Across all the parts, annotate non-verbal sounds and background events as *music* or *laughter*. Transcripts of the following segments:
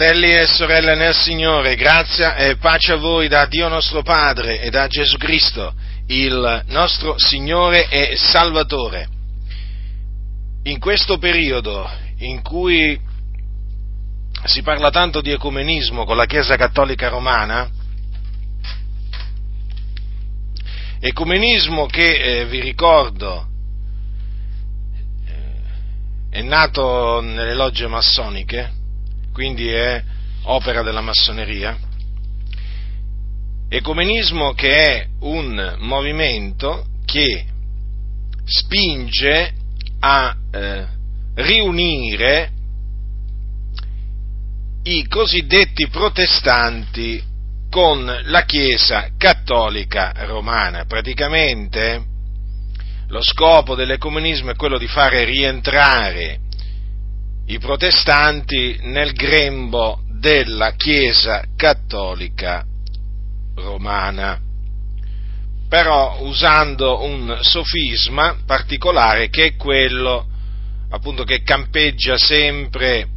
Fratelli e sorelle nel Signore, grazia e pace a voi da Dio nostro Padre e da Gesù Cristo, il nostro Signore e Salvatore. In questo periodo in cui si parla tanto di ecumenismo con la Chiesa Cattolica Romana, ecumenismo che, eh, vi ricordo, eh, è nato nelle logge massoniche, quindi è opera della massoneria. Ecumenismo che è un movimento che spinge a eh, riunire i cosiddetti protestanti con la Chiesa cattolica romana. Praticamente lo scopo dell'ecumenismo è quello di fare rientrare i protestanti nel grembo della Chiesa cattolica romana, però usando un sofisma particolare che è quello appunto che campeggia sempre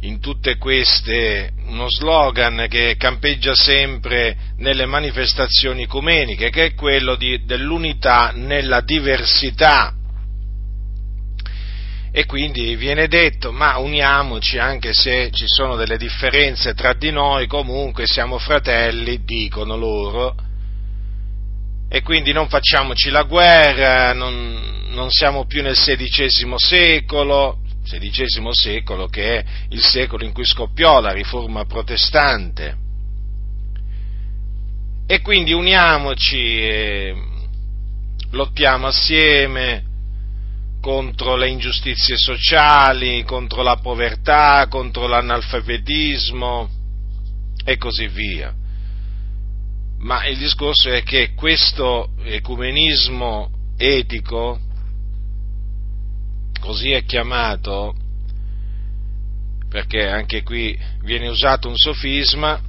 in tutte queste, uno slogan che campeggia sempre nelle manifestazioni ecumeniche, che è quello di, dell'unità nella diversità e quindi viene detto ma uniamoci anche se ci sono delle differenze tra di noi, comunque siamo fratelli, dicono loro, e quindi non facciamoci la guerra, non, non siamo più nel XVI secolo, XVI secolo che è il secolo in cui scoppiò la riforma protestante. E quindi uniamoci, lottiamo assieme, contro le ingiustizie sociali, contro la povertà, contro l'analfabetismo e così via. Ma il discorso è che questo ecumenismo etico, così è chiamato, perché anche qui viene usato un sofisma,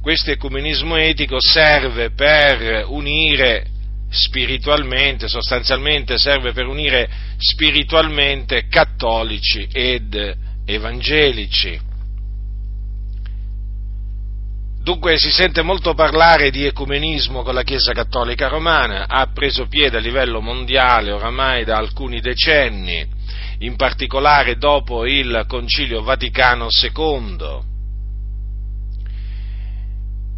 questo ecumenismo etico serve per unire spiritualmente, sostanzialmente serve per unire spiritualmente cattolici ed evangelici. Dunque si sente molto parlare di ecumenismo con la Chiesa Cattolica Romana, ha preso piede a livello mondiale oramai da alcuni decenni, in particolare dopo il Concilio Vaticano II.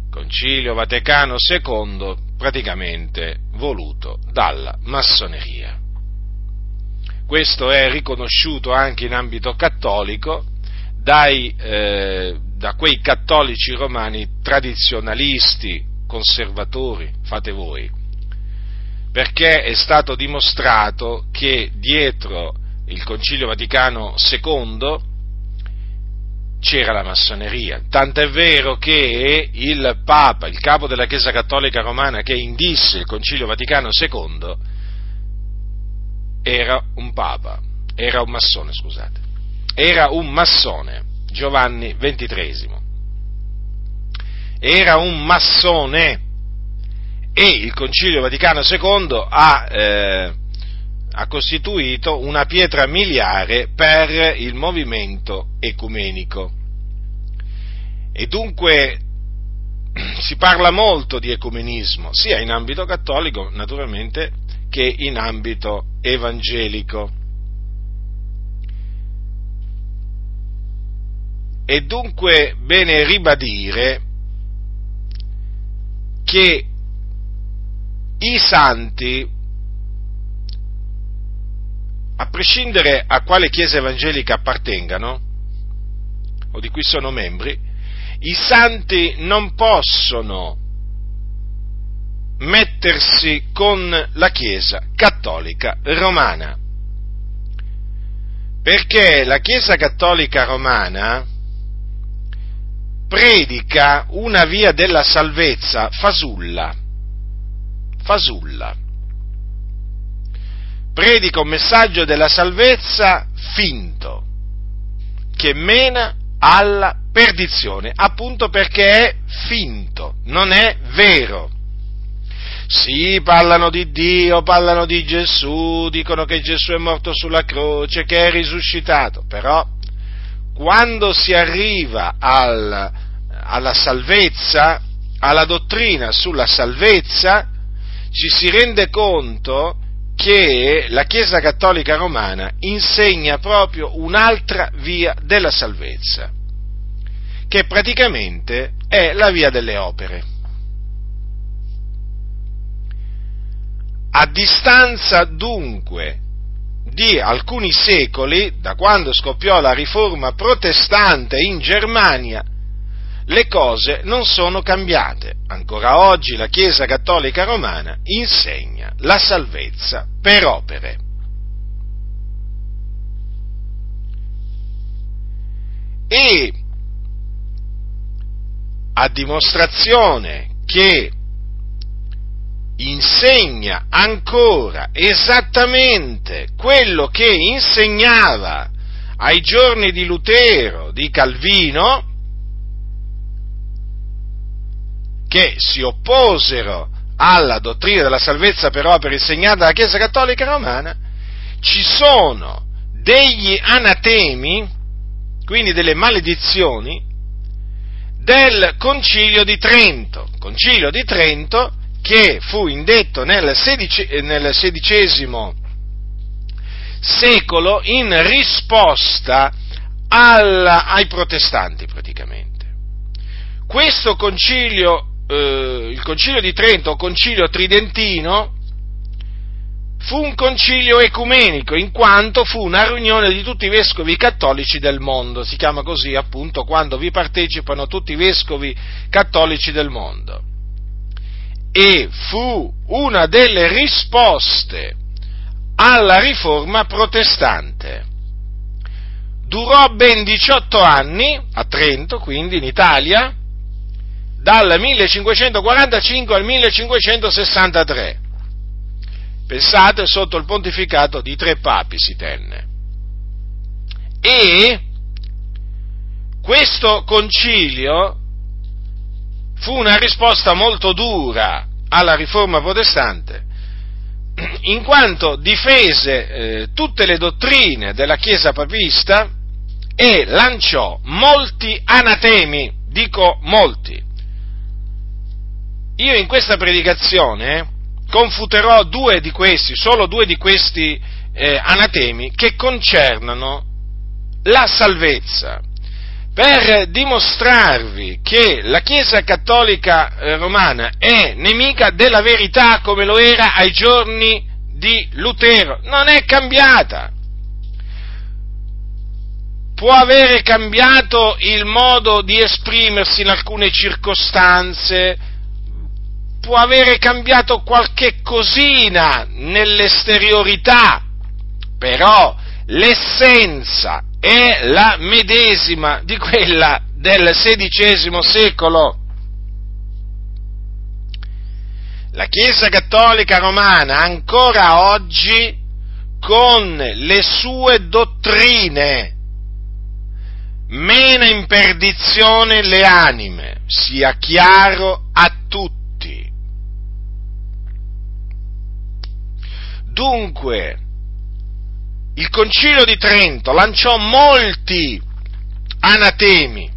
Concilio Vaticano II praticamente voluto dalla massoneria. Questo è riconosciuto anche in ambito cattolico dai, eh, da quei cattolici romani tradizionalisti, conservatori, fate voi, perché è stato dimostrato che dietro il Concilio Vaticano II c'era la massoneria. Tant'è vero che il Papa, il capo della Chiesa Cattolica Romana che indisse il Concilio Vaticano II, era un Papa, era un massone, scusate, era un massone, Giovanni XXIII. Era un massone e il Concilio Vaticano II ha, eh, ha costituito una pietra miliare per il movimento ecumenico. E dunque *clears throat* si parla molto di ecumenismo, sia in ambito cattolico naturalmente che in ambito evangelico. E dunque bene ribadire che i santi, a prescindere a quale chiesa evangelica appartengano, o di cui sono membri, i santi non possono mettersi con la Chiesa cattolica romana. Perché la Chiesa cattolica romana predica una via della salvezza fasulla, fasulla. Predica un messaggio della salvezza finto, che mena alla perdizione, appunto perché è finto, non è vero. Sì, parlano di Dio, parlano di Gesù, dicono che Gesù è morto sulla croce, che è risuscitato, però quando si arriva al, alla salvezza, alla dottrina sulla salvezza, ci si rende conto che la Chiesa Cattolica Romana insegna proprio un'altra via della salvezza, che praticamente è la via delle opere. A distanza dunque di alcuni secoli, da quando scoppiò la riforma protestante in Germania, le cose non sono cambiate. Ancora oggi la Chiesa Cattolica Romana insegna la salvezza per opere. E a dimostrazione che insegna ancora esattamente quello che insegnava ai giorni di Lutero, di Calvino, che si opposero alla dottrina della salvezza per opere insegnata dalla Chiesa Cattolica Romana, ci sono degli anatemi, quindi delle maledizioni, del Concilio di Trento. Concilio di Trento che fu indetto nel, XVI secolo in risposta al, ai protestanti praticamente. Questo concilio, eh, il concilio di Trento, concilio tridentino, fu un concilio ecumenico, in quanto fu una riunione di tutti i vescovi cattolici del mondo, si chiama così appunto quando vi partecipano tutti i vescovi cattolici del mondo e fu una delle risposte alla riforma protestante. Durò ben 18 anni a Trento, quindi in Italia, dal 1545 al 1563. Pensate, sotto il pontificato di tre papi si tenne. E questo concilio fu una risposta molto dura alla riforma protestante, in quanto difese eh, tutte le dottrine della Chiesa papista e lanciò molti anatemi, dico molti. Io in questa predicazione confuterò due di questi, solo due di questi eh, anatemi che concernono la salvezza per dimostrarvi che la Chiesa cattolica eh, romana è nemica della verità come lo era ai giorni di Lutero. Non è cambiata. Può avere cambiato il modo di esprimersi in alcune circostanze, può avere cambiato qualche cosina nell'esteriorità, però l'essenza è la medesima di quella del XVI secolo. La Chiesa Cattolica Romana ancora oggi con le sue dottrine mena in perdizione le anime, sia chiaro Dunque, il concilio di Trento lanciò molti anatemi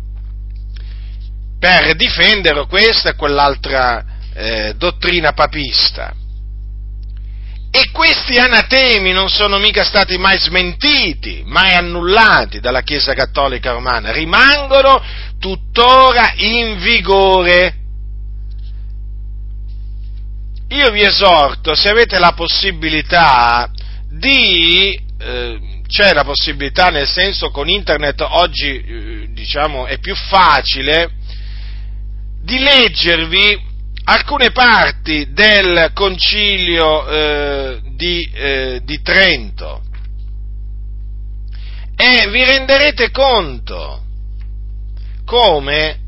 per difendere questa e quell'altra eh, dottrina papista. E questi anatemi non sono mica stati mai smentiti, mai annullati dalla Chiesa Cattolica Romana, rimangono tuttora in vigore. Io vi esorto, se avete la possibilità, di eh, c'è la possibilità, nel senso con internet oggi eh, diciamo, è più facile, di leggervi alcune parti del concilio eh, di, eh, di Trento. E vi renderete conto come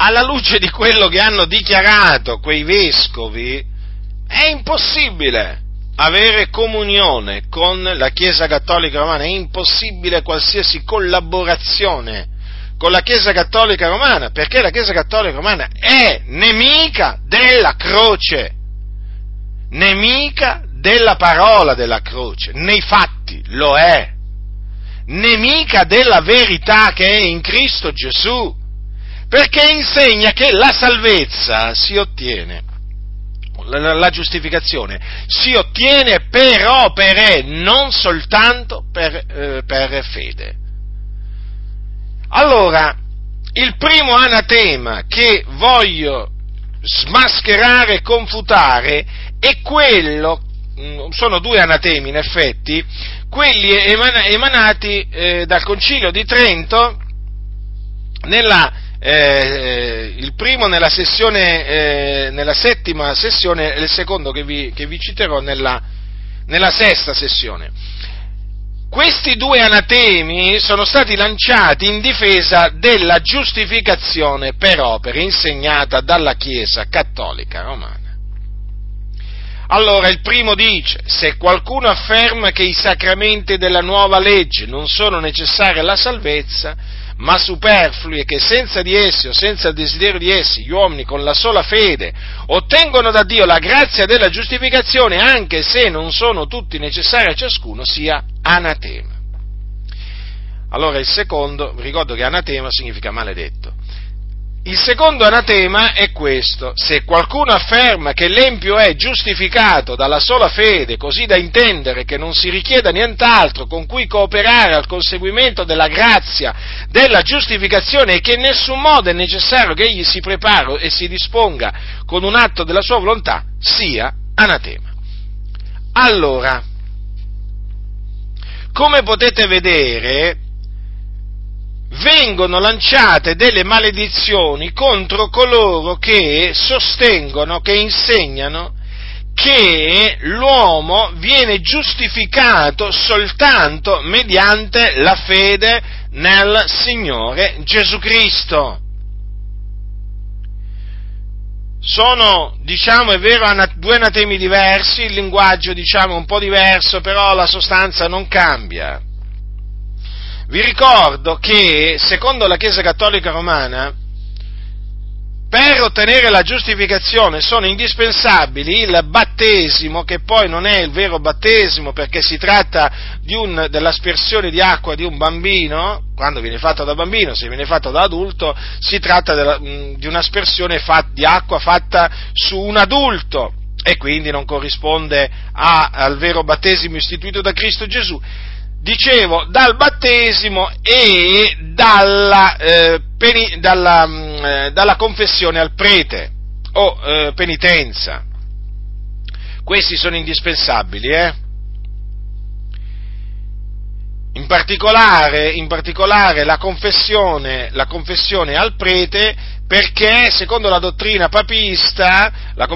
alla luce di quello che hanno dichiarato quei vescovi è impossibile avere comunione con la Chiesa Cattolica Romana, è impossibile qualsiasi collaborazione con la Chiesa Cattolica Romana, perché la Chiesa Cattolica Romana è nemica della croce, nemica della parola della croce, nei fatti lo è, nemica della verità che è in Cristo Gesù, perché insegna che la salvezza si ottiene, la, la giustificazione si ottiene per opere, non soltanto per, eh, per fede. Allora, il primo anatema che voglio smascherare confutare è quello, mm, sono due anatemi in effetti, quelli emanati eh, dal Concilio di Trento, nella, eh, il primo nella, sessione, eh, nella settima sessione e il secondo che vi, che vi citerò nella, nella sesta sessione. Questi due anatemi sono stati lanciati in difesa della giustificazione per opere insegnata dalla Chiesa cattolica romana. Allora il primo dice, se qualcuno afferma che i sacramenti della nuova legge non sono necessari alla salvezza, ma superflui e che senza di essi o senza il desiderio di essi gli uomini con la sola fede ottengono da Dio la grazia della giustificazione anche se non sono tutti necessari a ciascuno, sia anatema. Allora il secondo, ricordo che anatema significa maledetto. Il secondo anatema è questo, se qualcuno afferma che l'empio è giustificato dalla sola fede, così da intendere che non si richieda nient'altro con cui cooperare al conseguimento della grazia, della giustificazione e che in nessun modo è necessario che egli si prepari e si disponga con un atto della sua volontà, sia anatema. Allora, come potete vedere, vengono lanciate delle maledizioni contro coloro che sostengono, che insegnano che l'uomo viene giustificato soltanto mediante la fede nel Signore Gesù Cristo. Sono, diciamo, è vero, due anatemi diversi, il linguaggio, diciamo, un po' diverso, però la sostanza non cambia. Vi ricordo che, secondo la Chiesa Cattolica Romana, per ottenere la giustificazione sono indispensabili il battesimo, che poi non è il vero battesimo perché si tratta un, dell'aspersione di acqua di un bambino, quando viene fatto da bambino, se viene fatto da adulto, si tratta della, di un'aspersione fat, di acqua fatta su un adulto e quindi non corrisponde a, al vero battesimo istituito da Cristo Gesù dicevo, dal battesimo e dalla, eh, peni, dalla, mm, eh, dalla, confessione al prete o eh, penitenza. Questi sono indispensabili, eh? In particolare, in particolare la, confessione, la confessione al prete perché secondo la dottrina papista, la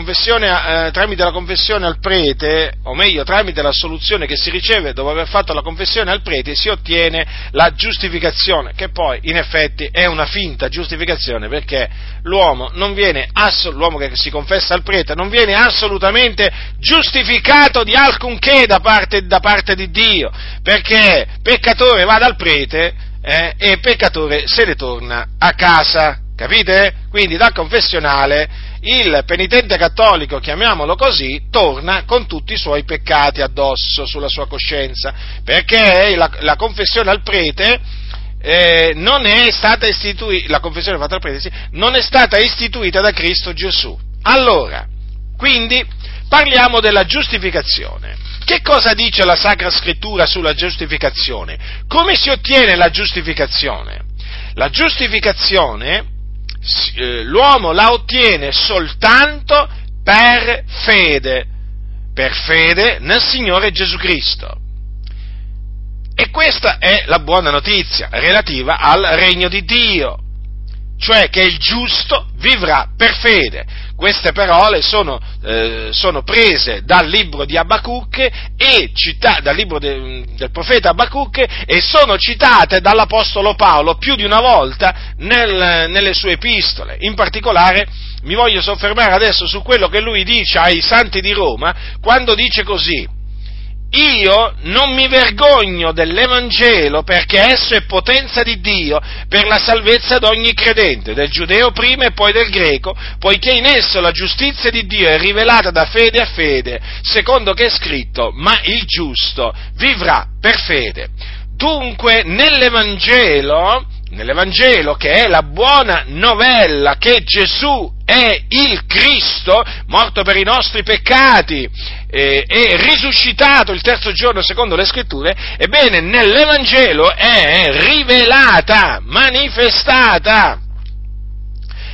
eh, tramite la confessione al prete, o meglio tramite la soluzione che si riceve dopo aver fatto la confessione al prete, si ottiene la giustificazione, che poi in effetti è una finta giustificazione, perché l'uomo, viene, l'uomo che si confessa al prete non viene assolutamente giustificato di alcunché da parte, da parte di Dio, perché peccatore va dal prete eh, e peccatore se ne torna a casa. Capite? Quindi dal confessionale il penitente cattolico, chiamiamolo così, torna con tutti i suoi peccati addosso sulla sua coscienza, perché la, la confessione al prete eh, non è stata istituita, la confessione fatta al prete, sì, non è stata istituita da Cristo Gesù. Allora, quindi parliamo della giustificazione. Che cosa dice la Sacra Scrittura sulla giustificazione? Come si ottiene la giustificazione? La giustificazione l'uomo la ottiene soltanto per fede, per fede nel Signore Gesù Cristo. E questa è la buona notizia relativa al regno di Dio cioè che il giusto vivrà per fede. Queste parole sono, eh, sono prese dal libro di cita- dal libro de- del profeta Abacucche e sono citate dall'Apostolo Paolo più di una volta nel, nelle sue epistole. In particolare mi voglio soffermare adesso su quello che lui dice ai santi di Roma quando dice così io non mi vergogno dell'Evangelo perché esso è potenza di Dio per la salvezza di ogni credente, del giudeo prima e poi del greco, poiché in esso la giustizia di Dio è rivelata da fede a fede, secondo che è scritto, ma il giusto vivrà per fede. Dunque, nell'Evangelo, nell'Evangelo che è la buona novella che Gesù è il Cristo, morto per i nostri peccati eh, e risuscitato il terzo giorno secondo le scritture, ebbene nell'Evangelo è rivelata, manifestata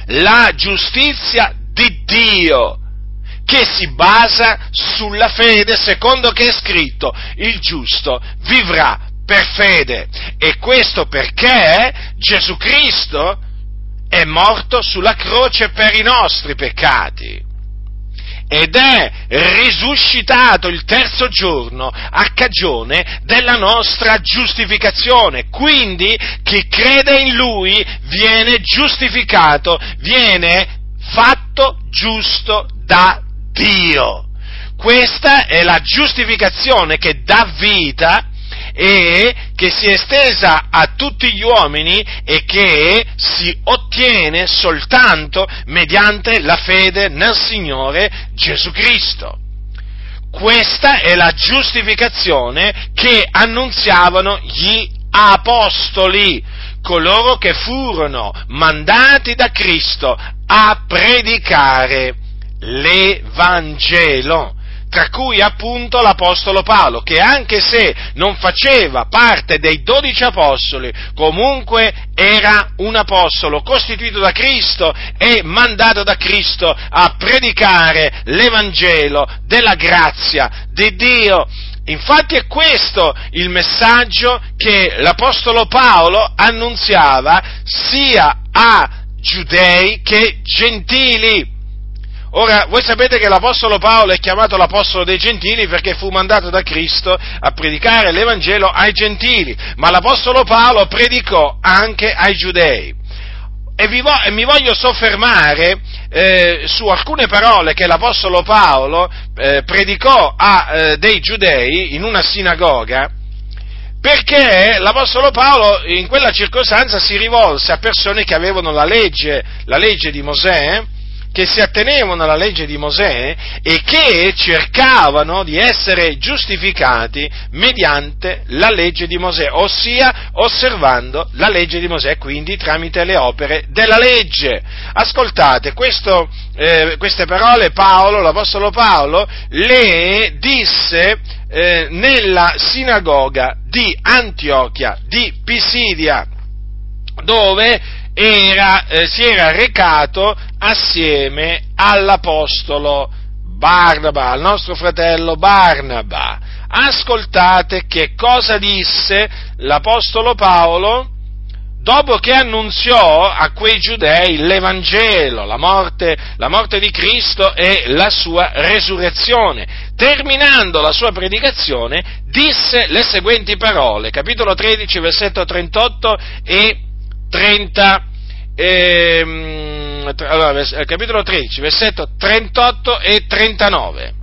la giustizia di Dio che si basa sulla fede, secondo che è scritto, il giusto vivrà per fede. E questo perché Gesù Cristo è morto sulla croce per i nostri peccati ed è risuscitato il terzo giorno a cagione della nostra giustificazione. Quindi chi crede in Lui viene giustificato, viene fatto giusto da Dio. Questa è la giustificazione che dà vita e che si è estesa a tutti gli uomini e che si ottiene soltanto mediante la fede nel Signore Gesù Cristo. Questa è la giustificazione che annunziavano gli apostoli, coloro che furono mandati da Cristo a predicare l'Evangelo tra cui appunto l'Apostolo Paolo, che anche se non faceva parte dei dodici apostoli, comunque era un apostolo costituito da Cristo e mandato da Cristo a predicare l'Evangelo della grazia di Dio. Infatti è questo il messaggio che l'Apostolo Paolo annunziava sia a giudei che gentili. Ora, voi sapete che l'Apostolo Paolo è chiamato l'Apostolo dei Gentili perché fu mandato da Cristo a predicare l'Evangelo ai Gentili, ma l'Apostolo Paolo predicò anche ai Giudei. E, vo- e mi voglio soffermare eh, su alcune parole che l'Apostolo Paolo eh, predicò a eh, dei Giudei in una sinagoga, perché l'Apostolo Paolo in quella circostanza si rivolse a persone che avevano la legge, la legge di Mosè, che si attenevano alla legge di Mosè e che cercavano di essere giustificati mediante la legge di Mosè, ossia osservando la legge di Mosè, quindi tramite le opere della legge. Ascoltate, questo, eh, queste parole Paolo, l'Apostolo Paolo, le disse eh, nella sinagoga di Antiochia di Pisidia, dove era, eh, si era recato assieme all'apostolo Barnaba, al nostro fratello Barnaba. Ascoltate che cosa disse l'apostolo Paolo dopo che annunziò a quei giudei l'Evangelo, la morte, la morte di Cristo e la sua resurrezione. Terminando la sua predicazione, disse le seguenti parole, capitolo 13, versetto 38 e 30, ehm, allora, eh, capitolo 13, versetto 38 e 39.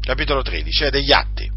Capitolo 13, è degli atti.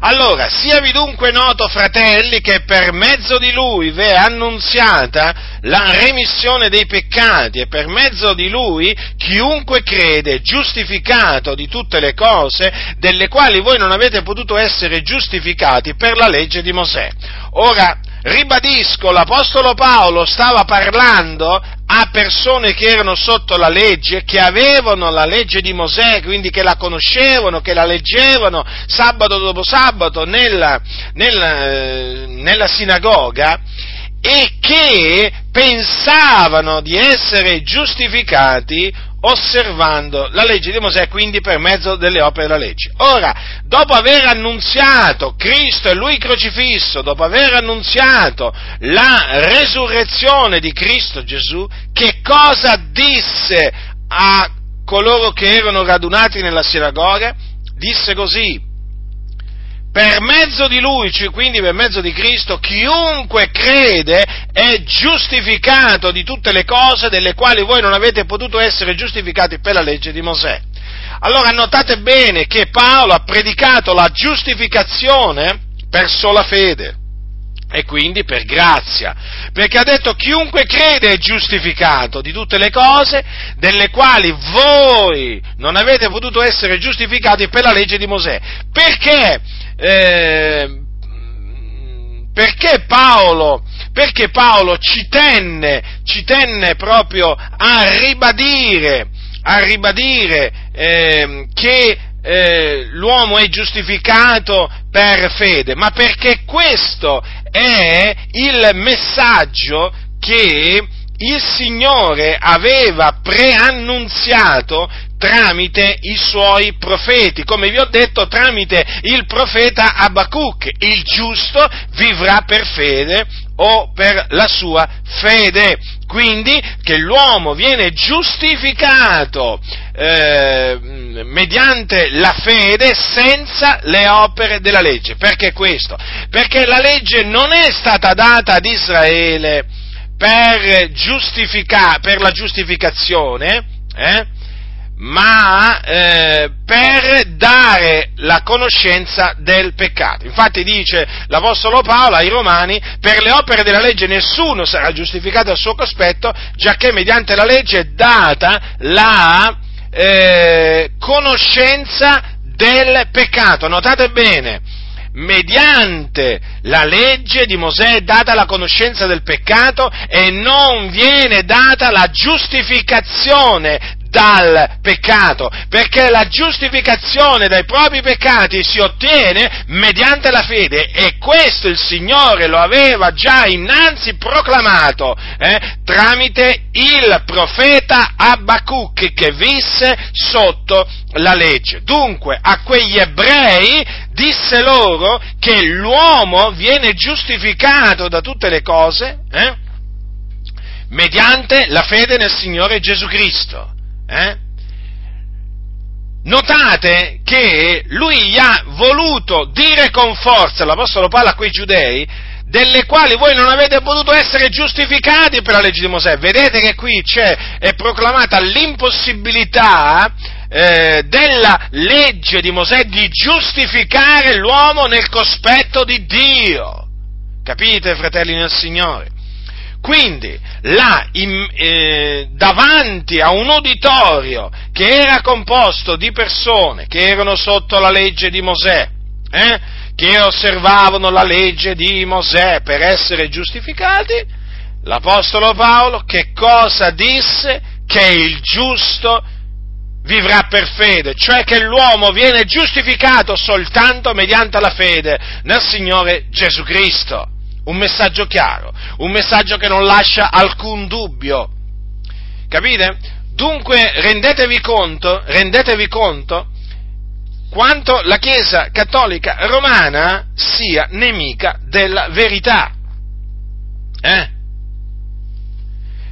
Allora, siavi dunque noto, fratelli, che per mezzo di lui è annunziata la remissione dei peccati e per mezzo di lui chiunque crede giustificato di tutte le cose delle quali voi non avete potuto essere giustificati per la legge di Mosè. Ora, Ribadisco, l'Apostolo Paolo stava parlando a persone che erano sotto la legge, che avevano la legge di Mosè, quindi che la conoscevano, che la leggevano sabato dopo sabato nella, nella, eh, nella sinagoga e che pensavano di essere giustificati osservando la legge di Mosè, quindi per mezzo delle opere della legge. Ora, dopo aver annunziato Cristo e Lui crocifisso, dopo aver annunziato la resurrezione di Cristo Gesù, che cosa disse a coloro che erano radunati nella sinagoga? Disse così, per mezzo di lui, quindi per mezzo di Cristo, chiunque crede è giustificato di tutte le cose delle quali voi non avete potuto essere giustificati per la legge di Mosè. Allora notate bene che Paolo ha predicato la giustificazione per sola fede e quindi per grazia, perché ha detto chiunque crede è giustificato di tutte le cose delle quali voi non avete potuto essere giustificati per la legge di Mosè. Perché? Eh, perché Paolo, perché Paolo ci tenne, ci tenne proprio a ribadire, a ribadire eh, che eh, l'uomo è giustificato per fede, ma perché questo è il messaggio che il Signore aveva preannunziato tramite i suoi profeti, come vi ho detto tramite il profeta Abacuc, il giusto vivrà per fede o per la sua fede. Quindi che l'uomo viene giustificato eh, mediante la fede senza le opere della legge. Perché questo? Perché la legge non è stata data ad Israele per, per la giustificazione, eh, ma eh, per dare la conoscenza del peccato. Infatti dice l'Apostolo Paolo ai Romani, per le opere della legge nessuno sarà giustificato al suo cospetto, giacché mediante la legge è data la eh, conoscenza del peccato. Notate bene, mediante la legge di Mosè è data la conoscenza del peccato e non viene data la giustificazione dal peccato, perché la giustificazione dai propri peccati si ottiene mediante la fede e questo il Signore lo aveva già innanzi proclamato eh, tramite il profeta Abacuc che visse sotto la legge. Dunque a quegli ebrei disse loro che l'uomo viene giustificato da tutte le cose eh, mediante la fede nel Signore Gesù Cristo. Eh? Notate che lui gli ha voluto dire con forza, l'Apostolo Paolo a quei giudei, delle quali voi non avete potuto essere giustificati per la legge di Mosè. Vedete che qui c'è, è proclamata l'impossibilità eh, della legge di Mosè di giustificare l'uomo nel cospetto di Dio. Capite, fratelli nel Signore? Quindi, là, in, eh, davanti a un uditorio che era composto di persone che erano sotto la legge di Mosè, eh, che osservavano la legge di Mosè per essere giustificati, l'Apostolo Paolo che cosa disse? Che il giusto vivrà per fede, cioè che l'uomo viene giustificato soltanto mediante la fede nel Signore Gesù Cristo un messaggio chiaro, un messaggio che non lascia alcun dubbio. Capite? Dunque rendetevi conto, rendetevi conto quanto la Chiesa cattolica romana sia nemica della verità. Eh?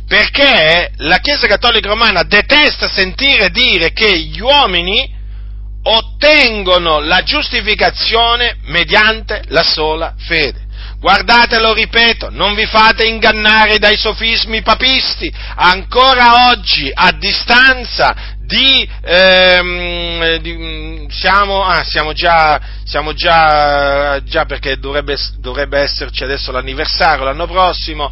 Perché la Chiesa cattolica romana detesta sentire dire che gli uomini ottengono la giustificazione mediante la sola fede. Guardate, lo ripeto, non vi fate ingannare dai sofismi papisti, ancora oggi, a distanza di, ehm, di siamo, ah, siamo, già, siamo già, già perché dovrebbe, dovrebbe esserci adesso l'anniversario l'anno prossimo,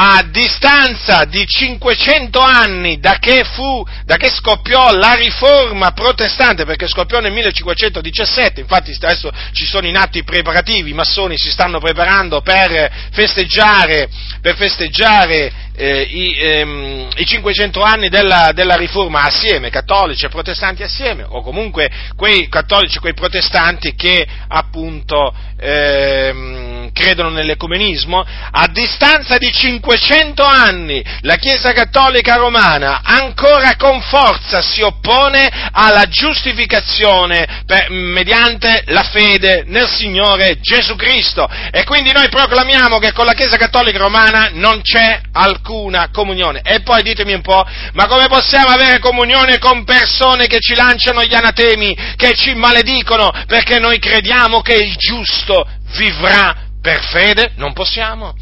a distanza di 500 anni da che, fu, da che scoppiò la riforma protestante, perché scoppiò nel 1517, infatti adesso ci sono in atto i preparativi, i massoni si stanno preparando per festeggiare, per festeggiare eh, i, ehm, i, 500 anni della, della, riforma assieme, cattolici e protestanti assieme, o comunque quei cattolici e quei protestanti che appunto ehm, credono nell'ecumenismo, a distanza di 500 anni la Chiesa cattolica romana ancora con forza si oppone alla giustificazione per, mediante la fede nel Signore Gesù Cristo e quindi noi proclamiamo che con la Chiesa cattolica romana non c'è alcun alcuna comunione. E poi ditemi un po', ma come possiamo avere comunione con persone che ci lanciano gli anatemi, che ci maledicono perché noi crediamo che il giusto vivrà per fede? Non possiamo.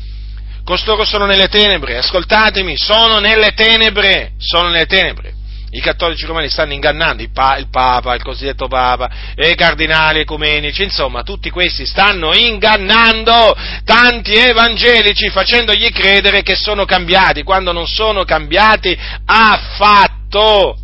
Costoro sono nelle tenebre, ascoltatemi, sono nelle tenebre, sono nelle tenebre i cattolici romani stanno ingannando il, pa- il Papa, il cosiddetto Papa, i cardinali ecumenici, insomma, tutti questi stanno ingannando tanti evangelici facendogli credere che sono cambiati, quando non sono cambiati affatto.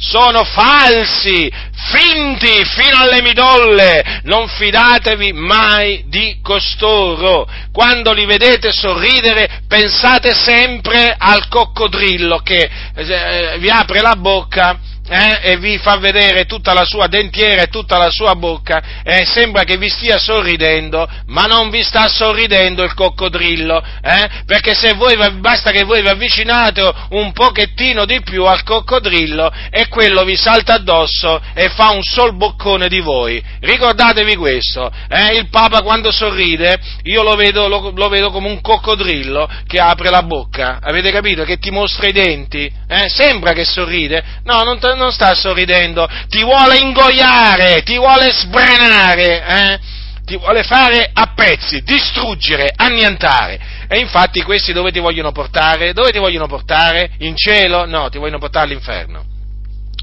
Sono falsi, finti fino alle midolle, non fidatevi mai di costoro. Quando li vedete sorridere, pensate sempre al coccodrillo che eh, vi apre la bocca eh, e vi fa vedere tutta la sua dentiera e tutta la sua bocca, eh, sembra che vi stia sorridendo, ma non vi sta sorridendo il coccodrillo, eh, perché se voi, basta che voi vi avvicinate un pochettino di più al coccodrillo e quello vi salta addosso e fa un sol boccone di voi. Ricordatevi questo, eh, il Papa quando sorride, io lo vedo, lo, lo vedo, come un coccodrillo che apre la bocca, avete capito? Che ti mostra i denti, eh, sembra che sorride, no, non, non sta sorridendo, ti vuole ingoiare, ti vuole sbranare, eh? ti vuole fare a pezzi, distruggere, annientare. E infatti questi dove ti vogliono portare? Dove ti vogliono portare? In cielo? No, ti vogliono portare all'inferno.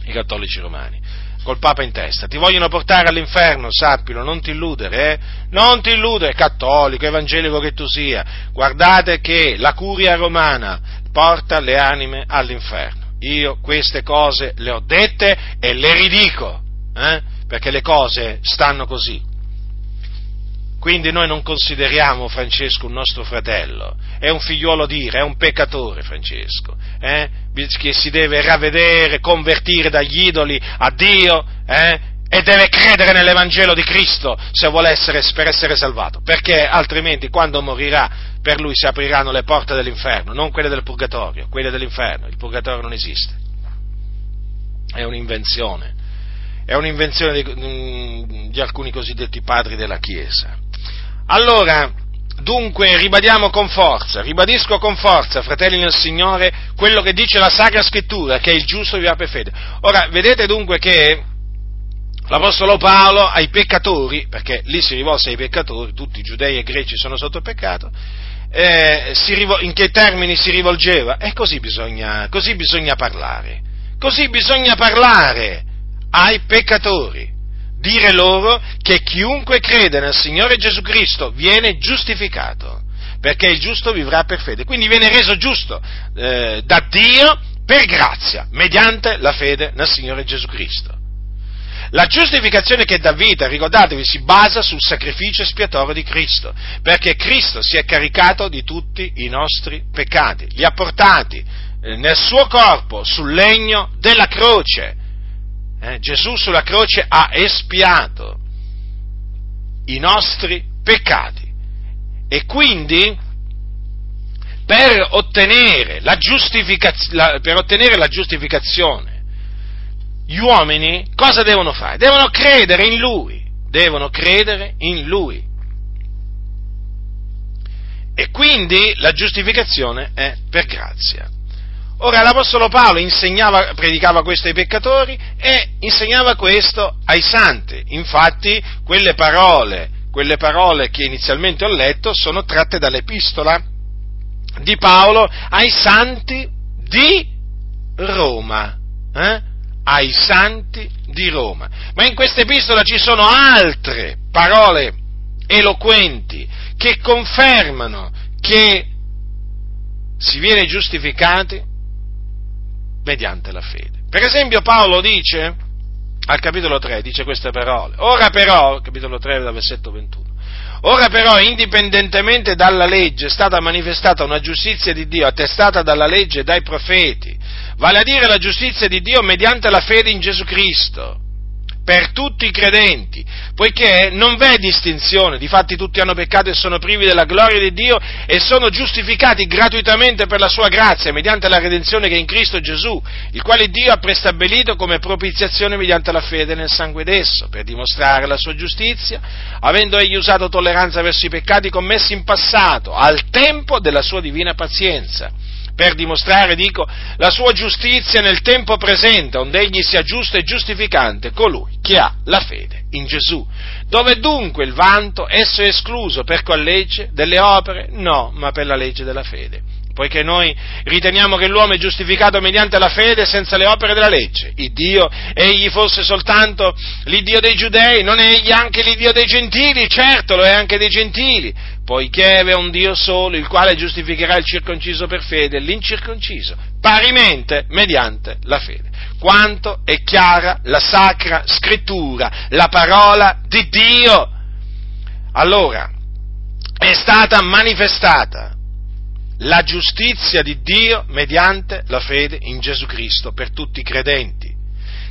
I cattolici romani col Papa in testa, ti vogliono portare all'inferno, sappilo, non ti illudere, eh? non ti illudere, cattolico, evangelico che tu sia, guardate che la curia romana porta le anime all'inferno io queste cose le ho dette e le ridico, eh? perché le cose stanno così. Quindi noi non consideriamo Francesco un nostro fratello, è un figliuolo d'ira, è un peccatore Francesco, eh? che si deve ravvedere, convertire dagli idoli a Dio eh? e deve credere nell'Evangelo di Cristo se vuole essere, per essere salvato, perché altrimenti quando morirà per lui si apriranno le porte dell'inferno, non quelle del purgatorio, quelle dell'inferno. Il purgatorio non esiste. È un'invenzione. È un'invenzione di, mm, di alcuni cosiddetti padri della Chiesa. Allora, dunque, ribadiamo con forza, ribadisco con forza, fratelli nel Signore, quello che dice la Sacra Scrittura, che è il giusto vivrà per fede. Ora, vedete dunque che l'Apostolo Paolo ai peccatori, perché lì si rivolse ai peccatori, tutti i giudei e greci sono sotto peccato, eh, rivol- in che termini si rivolgeva? E così bisogna, così bisogna parlare. Così bisogna parlare ai peccatori. Dire loro che chiunque crede nel Signore Gesù Cristo viene giustificato, perché il giusto vivrà per fede. Quindi viene reso giusto eh, da Dio per grazia, mediante la fede nel Signore Gesù Cristo. La giustificazione che dà vita, ricordatevi, si basa sul sacrificio espiatorio di Cristo, perché Cristo si è caricato di tutti i nostri peccati, li ha portati eh, nel suo corpo sul legno della croce. Eh, Gesù sulla croce ha espiato i nostri peccati e quindi per ottenere la, giustificaz- la, per ottenere la giustificazione gli uomini cosa devono fare? Devono credere in Lui, devono credere in Lui. E quindi la giustificazione è per grazia. Ora l'Apostolo Paolo insegnava, predicava questo ai peccatori e insegnava questo ai santi. Infatti quelle parole, quelle parole che inizialmente ho letto sono tratte dall'epistola di Paolo ai santi di Roma. Eh? Ai santi di Roma. Ma in questa epistola ci sono altre parole eloquenti che confermano che si viene giustificati mediante la fede. Per esempio Paolo dice, al capitolo 3, dice queste parole, ora però, capitolo 3, dal versetto 21, Ora però, indipendentemente dalla legge, è stata manifestata una giustizia di Dio attestata dalla legge e dai profeti, vale a dire la giustizia di Dio mediante la fede in Gesù Cristo per tutti i credenti, poiché non v'è distinzione, difatti tutti hanno peccato e sono privi della gloria di Dio e sono giustificati gratuitamente per la sua grazia, mediante la redenzione che è in Cristo Gesù, il quale Dio ha prestabilito come propiziazione mediante la fede nel sangue d'esso, per dimostrare la sua giustizia, avendo egli usato tolleranza verso i peccati commessi in passato, al tempo della sua divina pazienza per dimostrare, dico, la sua giustizia nel tempo presente, onde egli sia giusto e giustificante colui che ha la fede in Gesù. Dove dunque il vanto? Esso è escluso per qual legge? Delle opere? No, ma per la legge della fede. Poiché noi riteniamo che l'uomo è giustificato mediante la fede senza le opere della legge. Il Dio, egli fosse soltanto l'Iddio dei giudei, non è egli anche l'Iddio dei gentili? Certo, lo è anche dei gentili poiché è un Dio solo, il quale giustificherà il circonciso per fede e l'incirconciso, parimente mediante la fede. Quanto è chiara la sacra scrittura, la parola di Dio. Allora, è stata manifestata la giustizia di Dio mediante la fede in Gesù Cristo per tutti i credenti.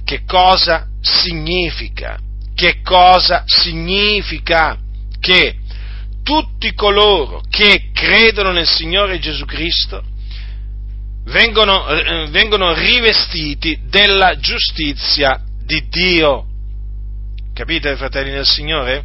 Che cosa significa? Che cosa significa che tutti coloro che credono nel Signore Gesù Cristo vengono, eh, vengono rivestiti della giustizia di Dio. Capite, fratelli del Signore?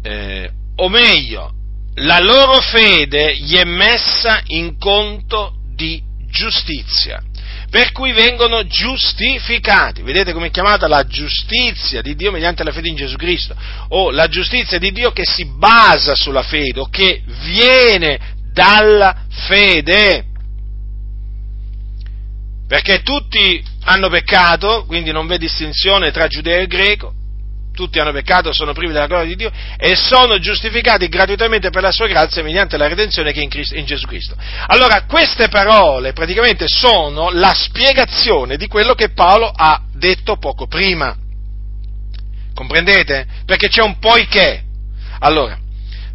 Eh, o meglio, la loro fede gli è messa in conto di giustizia per cui vengono giustificati. Vedete come è chiamata la giustizia di Dio mediante la fede in Gesù Cristo, o la giustizia di Dio che si basa sulla fede, o che viene dalla fede. Perché tutti hanno peccato, quindi non v'è distinzione tra giudeo e greco, tutti hanno peccato, sono privi della gloria di Dio e sono giustificati gratuitamente per la sua grazia mediante la redenzione che è in, Cristo, in Gesù Cristo. Allora, queste parole praticamente sono la spiegazione di quello che Paolo ha detto poco prima. Comprendete? Perché c'è un poiché. Allora,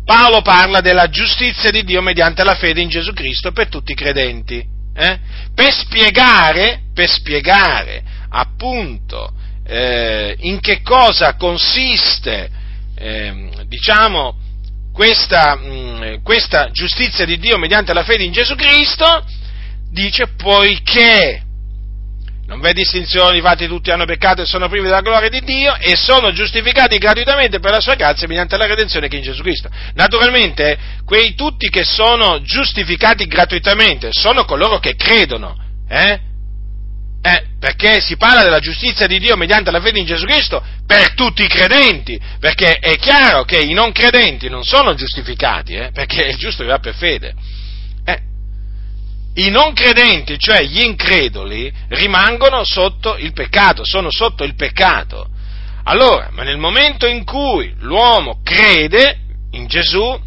Paolo parla della giustizia di Dio mediante la fede in Gesù Cristo per tutti i credenti. Eh? Per spiegare, per spiegare appunto eh, in che cosa consiste, eh, diciamo, questa, mh, mm, questa giustizia di Dio mediante la fede in Gesù Cristo, dice poiché non v'è distinzione, infatti tutti hanno peccato e sono privi della gloria di Dio e sono giustificati gratuitamente per la sua grazia mediante la redenzione che è in Gesù Cristo. Naturalmente, quei tutti che sono giustificati gratuitamente sono coloro che credono, eh? Eh, perché si parla della giustizia di Dio mediante la fede in Gesù Cristo per tutti i credenti, perché è chiaro che i non credenti non sono giustificati, eh, perché il giusto vivrà per fede. Eh, I non credenti, cioè gli increduli, rimangono sotto il peccato, sono sotto il peccato. Allora, ma nel momento in cui l'uomo crede in Gesù,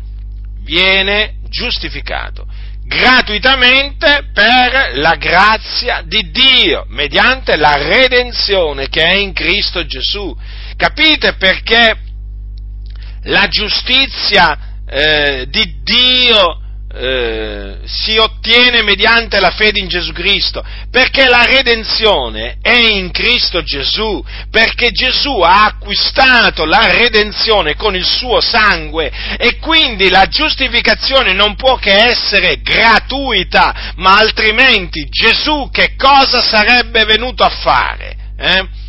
viene giustificato gratuitamente per la grazia di Dio, mediante la redenzione che è in Cristo Gesù. Capite perché la giustizia eh, di Dio eh, si ottiene mediante la fede in Gesù Cristo, perché la redenzione è in Cristo Gesù, perché Gesù ha acquistato la redenzione con il suo sangue e quindi la giustificazione non può che essere gratuita, ma altrimenti Gesù che cosa sarebbe venuto a fare? Eh?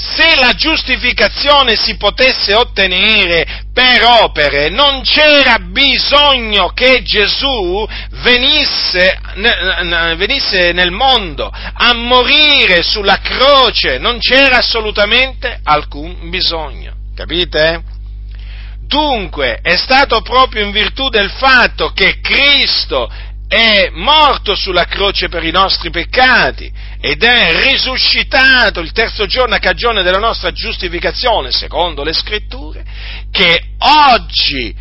Se la giustificazione si potesse ottenere per opere, non c'era bisogno che Gesù venisse, venisse, nel mondo a morire sulla croce, non c'era assolutamente alcun bisogno, capite? Dunque è stato proprio in virtù del fatto che Cristo è morto sulla croce per i nostri peccati ed è risuscitato il terzo giorno a cagione della nostra giustificazione, secondo le scritture, che oggi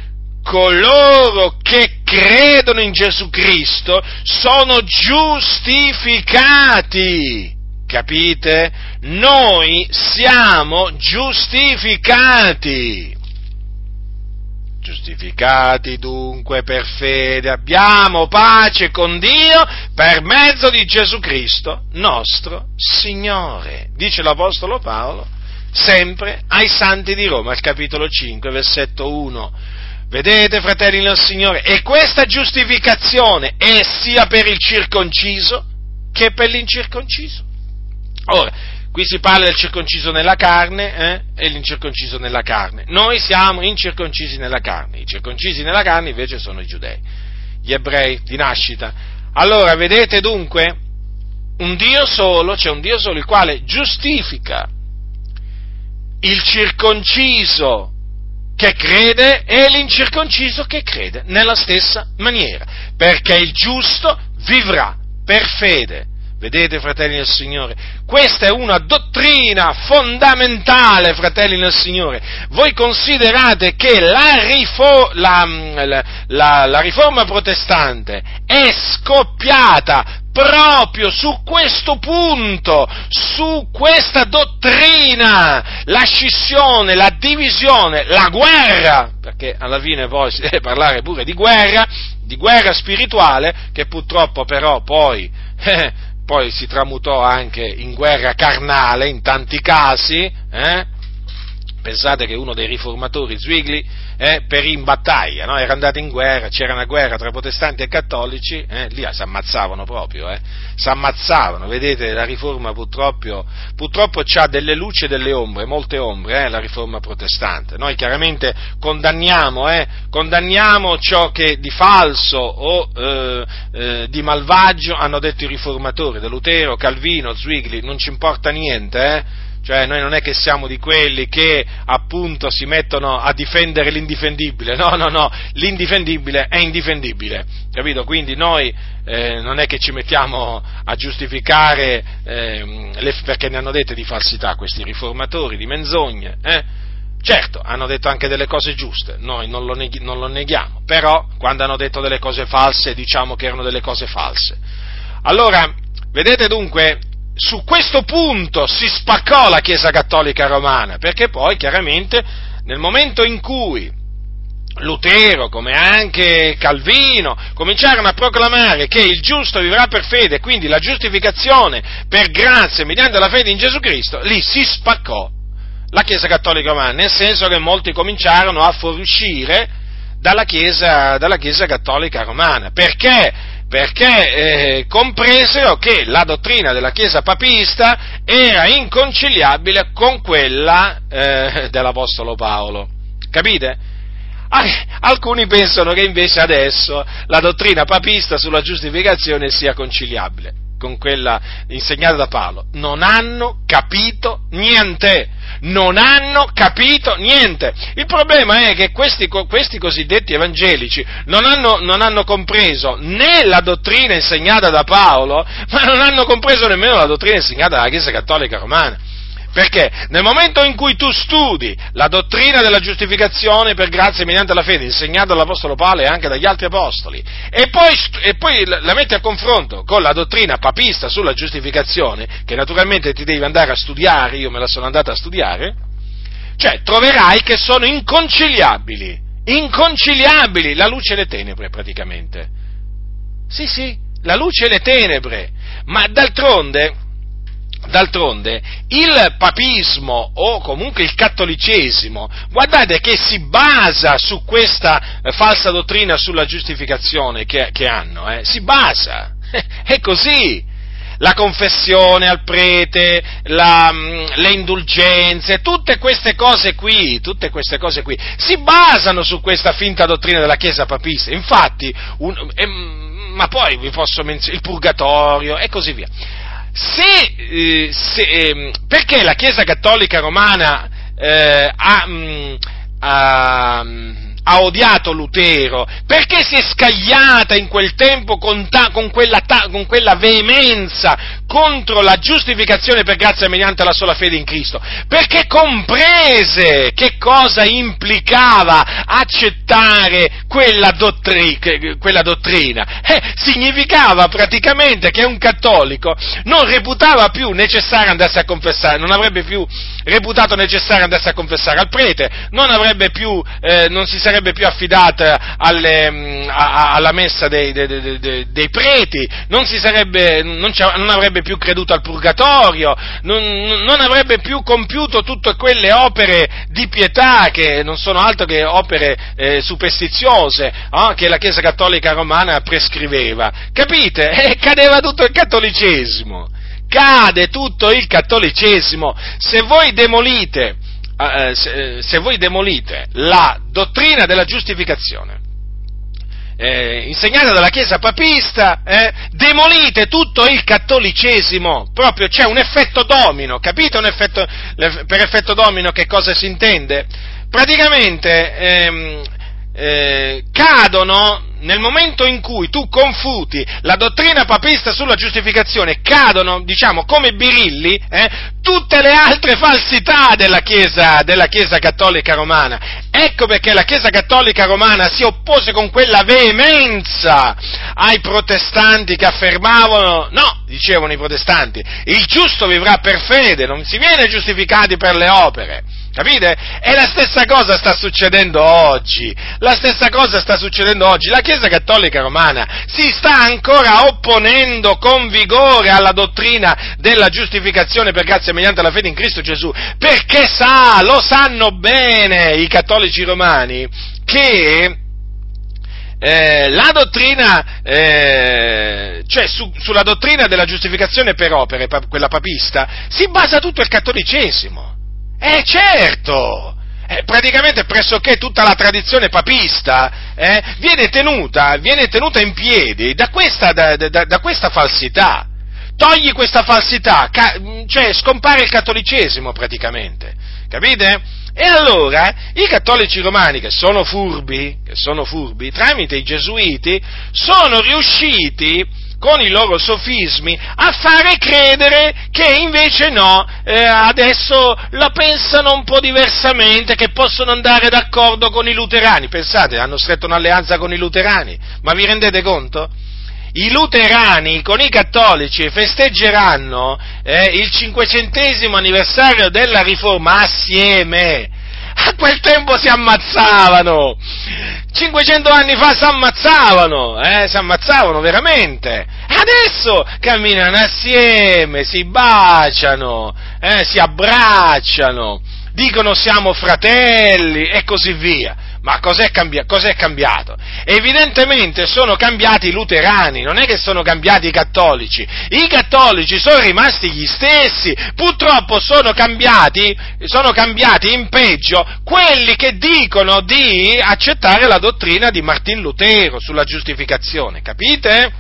coloro che credono in Gesù Cristo sono giustificati. Capite? Noi siamo giustificati. Giustificati dunque per fede abbiamo pace con Dio per mezzo di Gesù Cristo, nostro Signore. Dice l'Apostolo Paolo sempre ai Santi di Roma, al capitolo 5, versetto 1. Vedete, fratelli del Signore, e questa giustificazione è sia per il circonciso che per l'incirconciso. Ora, Qui si parla del circonciso nella carne eh, e l'incirconciso nella carne. Noi siamo incirconcisi nella carne, i circoncisi nella carne invece sono i giudei, gli ebrei di nascita. Allora, vedete dunque, un Dio solo, c'è un Dio solo il quale giustifica il circonciso che crede e l'incirconciso che crede nella stessa maniera, perché il giusto vivrà per fede Vedete, fratelli del Signore? Questa è una dottrina fondamentale, fratelli del Signore. Voi considerate che la, rifo- la, la, la riforma protestante è scoppiata proprio su questo punto, su questa dottrina, la scissione, la divisione, la guerra, perché alla fine poi si deve parlare pure di guerra, di guerra spirituale, che purtroppo però poi eh, poi si tramutò anche in guerra carnale in tanti casi, eh? pensate che uno dei riformatori, Zwigli, eh, perì in battaglia, no? era andato in guerra, c'era una guerra tra protestanti e cattolici, eh, lì si ammazzavano proprio, eh, si ammazzavano, vedete la riforma purtroppo, purtroppo ha delle luci e delle ombre, molte ombre, eh, la riforma protestante, noi chiaramente condanniamo, eh, condanniamo ciò che di falso o eh, eh, di malvagio hanno detto i riformatori, De Lutero, Calvino, Zwigli, non ci importa niente, eh, cioè noi non è che siamo di quelli che appunto si mettono a difendere l'indifendibile, no, no, no, l'indifendibile è indifendibile, capito? Quindi noi eh, non è che ci mettiamo a giustificare eh, le, perché ne hanno dette di falsità questi riformatori, di menzogne, eh? Certo, hanno detto anche delle cose giuste, noi non lo, neghi, non lo neghiamo, però quando hanno detto delle cose false diciamo che erano delle cose false. Allora, vedete dunque, su questo punto si spaccò la Chiesa Cattolica Romana, perché poi chiaramente nel momento in cui Lutero, come anche Calvino, cominciarono a proclamare che il giusto vivrà per fede, quindi la giustificazione per grazia mediante la fede in Gesù Cristo, lì si spaccò la Chiesa Cattolica Romana, nel senso che molti cominciarono a fuoriuscire dalla Chiesa, dalla Chiesa Cattolica Romana. Perché? Perché eh, compresero che la dottrina della Chiesa papista era inconciliabile con quella eh, dell'Apostolo Paolo. Capite? Alcuni pensano che invece adesso la dottrina papista sulla giustificazione sia conciliabile con quella insegnata da Paolo. Non hanno capito niente non hanno capito niente. Il problema è che questi, questi cosiddetti evangelici non hanno, non hanno, compreso né la dottrina insegnata da Paolo, ma non hanno compreso nemmeno la dottrina insegnata dalla Chiesa Cattolica Romana. Perché nel momento in cui tu studi la dottrina della giustificazione per grazia mediante la fede, insegnata dall'Apostolo Paolo e anche dagli altri Apostoli, e poi, e poi la metti a confronto con la dottrina papista sulla giustificazione, che naturalmente ti devi andare a studiare, io me la sono andata a studiare, cioè troverai che sono inconciliabili, inconciliabili, la luce e le tenebre praticamente. Sì, sì, la luce e le tenebre, ma d'altronde D'altronde, il papismo o comunque il cattolicesimo, guardate che si basa su questa eh, falsa dottrina sulla giustificazione che, che hanno, eh? si basa, *laughs* è così. La confessione al prete, la, mm, le indulgenze, tutte queste cose qui, tutte queste cose qui, si basano su questa finta dottrina della Chiesa papista. Infatti, un, eh, ma poi vi posso menzionare il purgatorio e così via se, eh, se, eh, perché la Chiesa Cattolica Romana eh, ha, mh, mm, ha, ha, odiato Lutero? Perché si è scagliata in quel tempo con, ta, con, quella, ta, con quella veemenza contro la giustificazione per grazia mediante la sola fede in Cristo, perché comprese che cosa implicava accettare quella, dottri, quella dottrina. Eh, significava praticamente che un cattolico non reputava più necessario andarsi a confessare, non avrebbe più reputato necessario andarsi a confessare al prete, non, più, eh, non si sarebbe più affidata alle, mm, a, alla messa dei, dei, dei, dei preti, non, sarebbe, non, non avrebbe più creduto al purgatorio, non, non, avrebbe più compiuto tutte quelle opere di pietà che non sono altro che opere eh, superstiziose oh, che la Chiesa Cattolica Romana prescriveva. Capite? *laughs* E cadeva tutto il cattolicesimo. Cade tutto il cattolicesimo. Se voi demolite, eh, se, eh, se voi demolite la dottrina della giustificazione, eh, insegnata dalla Chiesa papista, eh, demolite tutto il cattolicesimo, proprio c'è un effetto domino, capite effetto, per effetto domino che cosa si intende? Praticamente ehm, eh, cadono nel momento in cui tu confuti la dottrina papista sulla giustificazione, cadono, diciamo, come birilli, eh, tutte le altre falsità della Chiesa, della Chiesa cattolica romana. Ecco perché la Chiesa cattolica romana si oppose con quella veemenza ai protestanti che affermavano, no, dicevano i protestanti, il giusto vivrà per fede, non si viene giustificati per le opere. Capite? E la stessa cosa sta succedendo oggi. La stessa cosa sta succedendo oggi. La Chiesa Cattolica Romana si sta ancora opponendo con vigore alla dottrina della giustificazione per grazia mediante la fede in Cristo Gesù, perché sa, lo sanno bene i cattolici romani, che eh, la dottrina, eh, cioè su, sulla dottrina della giustificazione per opere, quella papista, si basa tutto il cattolicesimo. Eh certo! Eh, praticamente pressoché tutta la tradizione papista eh, viene, tenuta, viene, tenuta, in piedi da questa, da, da, da questa falsità. Togli questa falsità, ca- cioè scompare il cattolicesimo praticamente. Capite? E allora i cattolici romani, che sono furbi, che sono furbi, tramite i gesuiti, sono riusciti con i loro sofismi a fare credere che invece no, eh, adesso la pensano un po' diversamente, che possono andare d'accordo con i luterani. Pensate, hanno stretto un'alleanza con i luterani, ma vi rendete conto? I luterani con i cattolici festeggeranno eh, il cinquecentesimo anniversario della riforma assieme. A quel tempo si ammazzavano! 500 anni fa si ammazzavano, eh, si ammazzavano veramente. Adesso camminano assieme, si baciano, eh, si abbracciano, dicono siamo fratelli e così via. Ma cos'è, cambi- cos'è, cambiato? Evidentemente sono cambiati i luterani, non è che sono cambiati i cattolici. I cattolici sono rimasti gli stessi, purtroppo sono cambiati, sono cambiati in peggio quelli che dicono di accettare la dottrina di Martin Lutero sulla giustificazione, capite?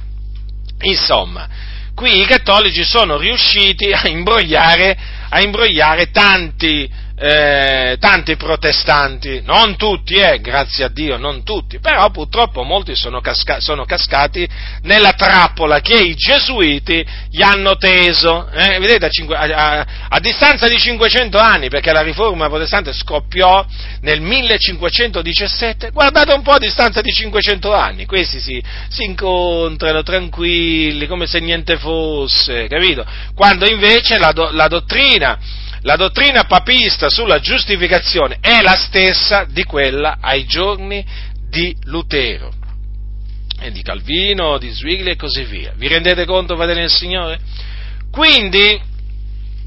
Insomma, qui i cattolici sono riusciti a imbrogliare, a imbrogliare tanti, eh, tanti protestanti, non tutti, eh, grazie a Dio, non tutti, però purtroppo molti sono, casca- sono cascati nella trappola che i gesuiti gli hanno teso, eh, vedete, a, cinque, a, a, a, distanza di 500 anni, perché la riforma protestante scoppiò nel 1517, guardate un po' a distanza di 500 anni, questi si, si incontrano tranquilli, come se niente fosse, capito? Quando invece la, do, la dottrina la dottrina papista sulla giustificazione è la stessa di quella ai giorni di Lutero, di Calvino, di Zwingli e così via. Vi rendete conto, fratelli del Signore? Quindi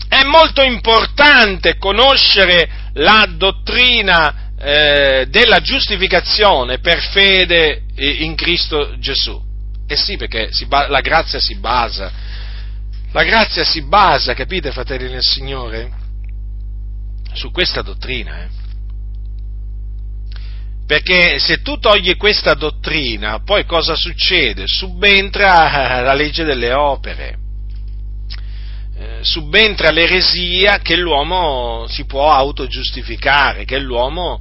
è molto importante conoscere la dottrina eh, della giustificazione per fede in Cristo Gesù. Eh sì, perché ba- la grazia si basa, la grazia si basa, capite, fratelli del Signore? Su questa dottrina. Eh. Perché se tu togli questa dottrina, poi cosa succede? Subentra *laughs* la legge delle opere, eh, subentra l'eresia che l'uomo si può autogiustificare, che l'uomo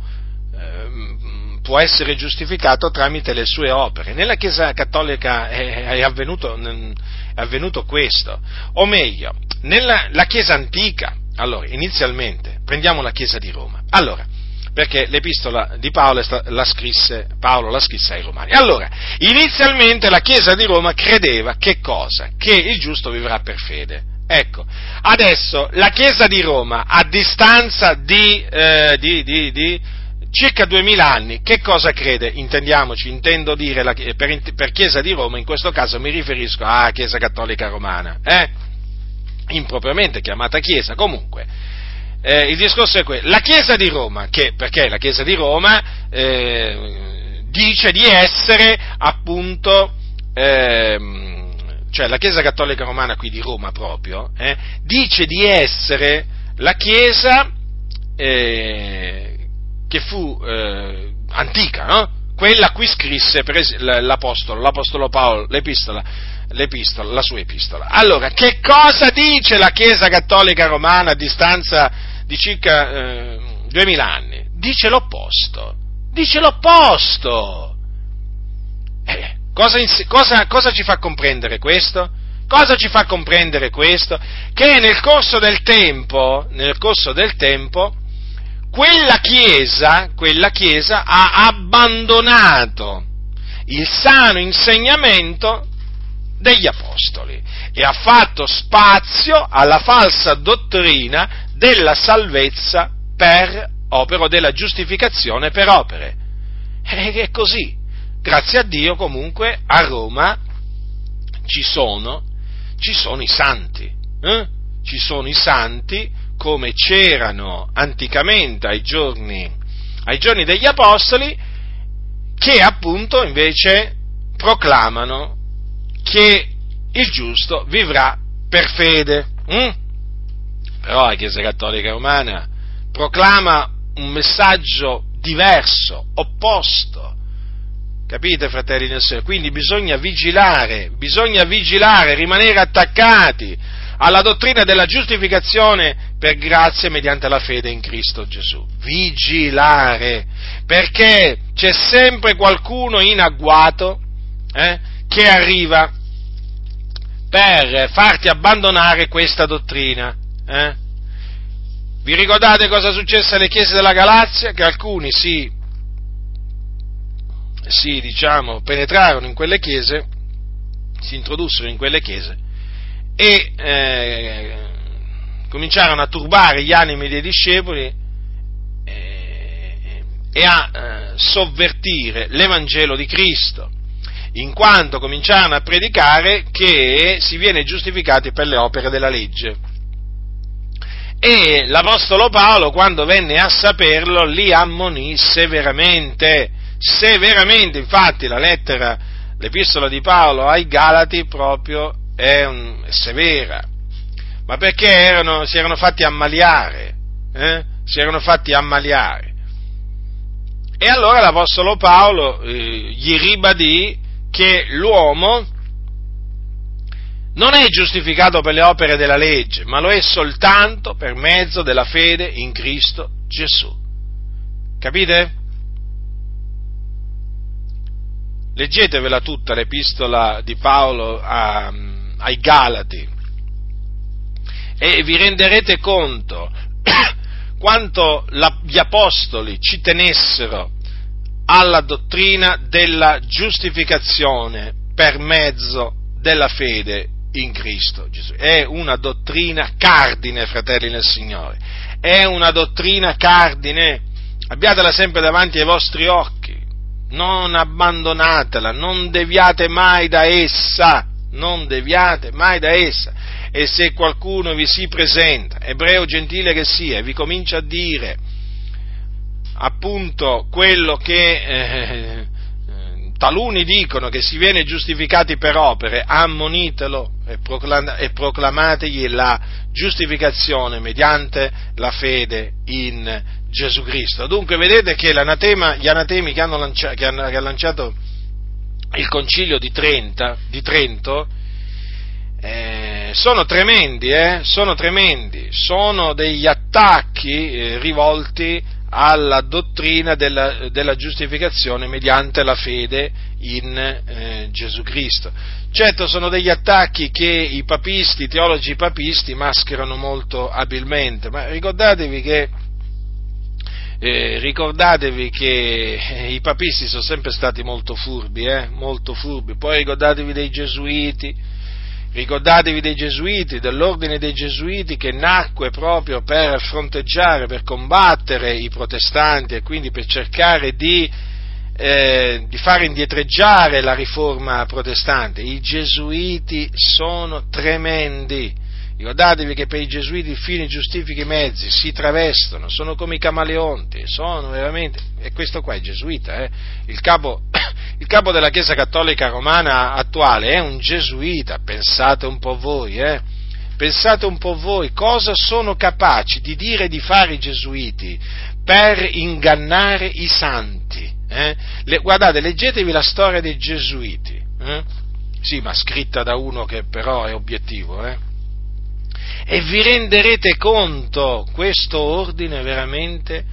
eh, può essere giustificato tramite le sue opere. Nella Chiesa Cattolica è, avvenuto, è avvenuto, questo, o meglio, nella Chiesa antica allora, inizialmente, prendiamo la Chiesa di Roma. Allora, perché l'epistola di Paolo la scrisse, Paolo la scrisse ai Romani. Allora, inizialmente la Chiesa di Roma credeva che cosa? Che il giusto vivrà per fede. Ecco, adesso la Chiesa di Roma, a distanza di, eh, di, di, di circa duemila anni, che cosa crede? Intendiamoci, intendo dire la, per, per, Chiesa di Roma, in questo caso mi riferisco alla Chiesa Cattolica Romana, eh? Impropriamente chiamata Chiesa, comunque. Eh, il discorso è questo, la Chiesa di Roma, che, perché la Chiesa di Roma eh, dice di essere appunto, eh, cioè la Chiesa Cattolica Romana qui di Roma proprio, eh, dice di essere la Chiesa eh, che fu eh, antica, no? quella a cui scrisse l'Apostolo, l'Apostolo Paolo, l'Epistola l'epistola, la sua epistola. Allora, che cosa dice la Chiesa Cattolica Romana a distanza di circa eh, 2000 anni? Dice l'opposto, dice l'opposto. Cosa, cosa, cosa ci fa comprendere questo? Cosa ci fa comprendere questo? Che nel corso del tempo, nel corso del tempo, quella chiesa, quella chiesa ha abbandonato il sano insegnamento degli apostoli e ha fatto spazio alla falsa dottrina della salvezza per opera, della giustificazione per opere. E è così. Grazie a Dio comunque a Roma ci sono, ci sono i santi. Eh? Ci sono i santi come c'erano anticamente ai giorni, ai giorni degli Apostoli, che appunto invece proclamano che il giusto vivrà per fede. Mm? Però la Chiesa Cattolica Romana proclama un messaggio diverso, opposto. Capite, fratelli nel Signore? Quindi bisogna vigilare, bisogna vigilare, rimanere attaccati alla dottrina della giustificazione per grazia mediante la fede in Cristo Gesù. Vigilare, perché c'è sempre qualcuno in agguato eh, che arriva per farti abbandonare questa dottrina. Eh? Vi ricordate cosa successe alle chiese della Galazia? Che alcuni si, si diciamo, penetrarono in quelle chiese, si introdussero in quelle chiese e eh, cominciarono a turbare gli animi dei discepoli eh, e a eh, sovvertire l'Evangelo di Cristo, in quanto cominciarono a predicare che si viene giustificati per le opere della legge. E l'Apostolo Paolo, quando venne a saperlo, li ammonì severamente, severamente, infatti la lettera, l'epistola di Paolo ai Galati proprio è, un, è severa, ma perché erano, si erano fatti ammaliare, eh? si erano fatti ammaliare. E allora l'Apostolo Paolo eh, gli ribadì che l'uomo non è giustificato per le opere della legge, ma lo è soltanto per mezzo della fede in Cristo Gesù. Capite? Leggetevela tutta l'epistola di Paolo a, ai Galati e vi renderete conto *coughs* quanto la, gli apostoli ci tenessero alla dottrina della giustificazione per mezzo della fede in Cristo Gesù. È una dottrina cardine, fratelli nel Signore. È una dottrina cardine. Abbiatela sempre davanti ai vostri occhi. Non abbandonatela, non deviate mai da essa. Non deviate mai da essa. E se qualcuno vi si presenta, ebreo gentile che sia, e vi comincia a dire appunto quello che eh, taluni dicono che si viene giustificati per opere, ammonitelo e proclamategli la giustificazione mediante la fede in Gesù Cristo. Dunque vedete che gli anatemi che, lancia, che, hanno, che, ha lanciato il concilio di, Trenta, di Trento eh, sono tremendi, eh? sono tremendi, sono degli attacchi eh, rivolti alla dottrina della, della giustificazione mediante la fede in eh, Gesù Cristo. Certo sono degli attacchi che i papisti, i teologi papisti mascherano molto abilmente, ma ricordatevi che, eh, ricordatevi che eh, i papisti sono sempre stati molto furbi, eh, molto furbi, poi ricordatevi dei gesuiti, Ricordatevi dei Gesuiti, dell'ordine dei Gesuiti che nacque proprio per fronteggiare, per combattere i protestanti e quindi per cercare di, eh, di fare indietreggiare la riforma protestante. I Gesuiti sono tremendi. Ricordatevi che per i gesuiti il fine giustifica i mezzi, si travestono, sono come i camaleonti, sono veramente, e questo qua è gesuita, eh? il, capo, *coughs* il, capo, della Chiesa Cattolica Romana attuale è un gesuita, pensate un po' voi, eh? pensate un po' voi cosa sono capaci di dire e di fare i gesuiti per ingannare i santi. Eh? Le, guardate, leggetevi la storia dei gesuiti, eh? sì, ma scritta da uno che però è obiettivo, eh? E vi renderete conto questo ordine veramente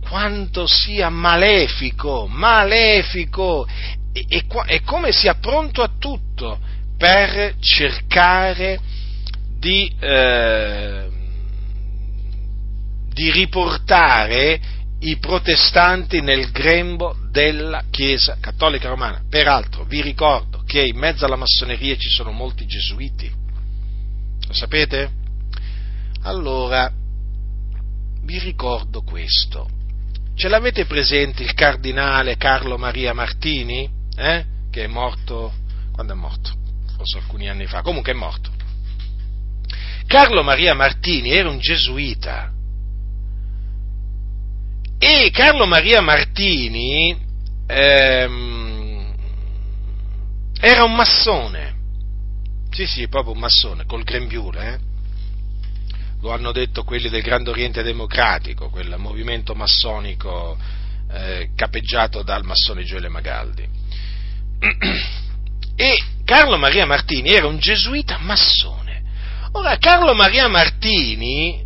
quanto sia malefico, malefico è, è come sia pronto a tutto per cercare di, eh, di riportare i protestanti nel grembo della Chiesa Cattolica Romana. Peraltro vi ricordo che in mezzo alla massoneria ci sono molti gesuiti. Lo sapete? Allora, vi ricordo questo. Ce l'avete presente il cardinale Carlo Maria Martini? Eh? Che è morto. Quando è morto? Forse alcuni anni fa. Comunque è morto. Carlo Maria Martini era un gesuita e Carlo Maria Martini ehm, era un massone, sì sì, proprio un massone, col grembiule, eh? lo hanno detto quelli del Grande Oriente Democratico, quel movimento massonico eh, capeggiato dal massone Gioele Magaldi. *clears throat* E Carlo Maria Martini era un gesuita massone. Ora, Carlo Maria Martini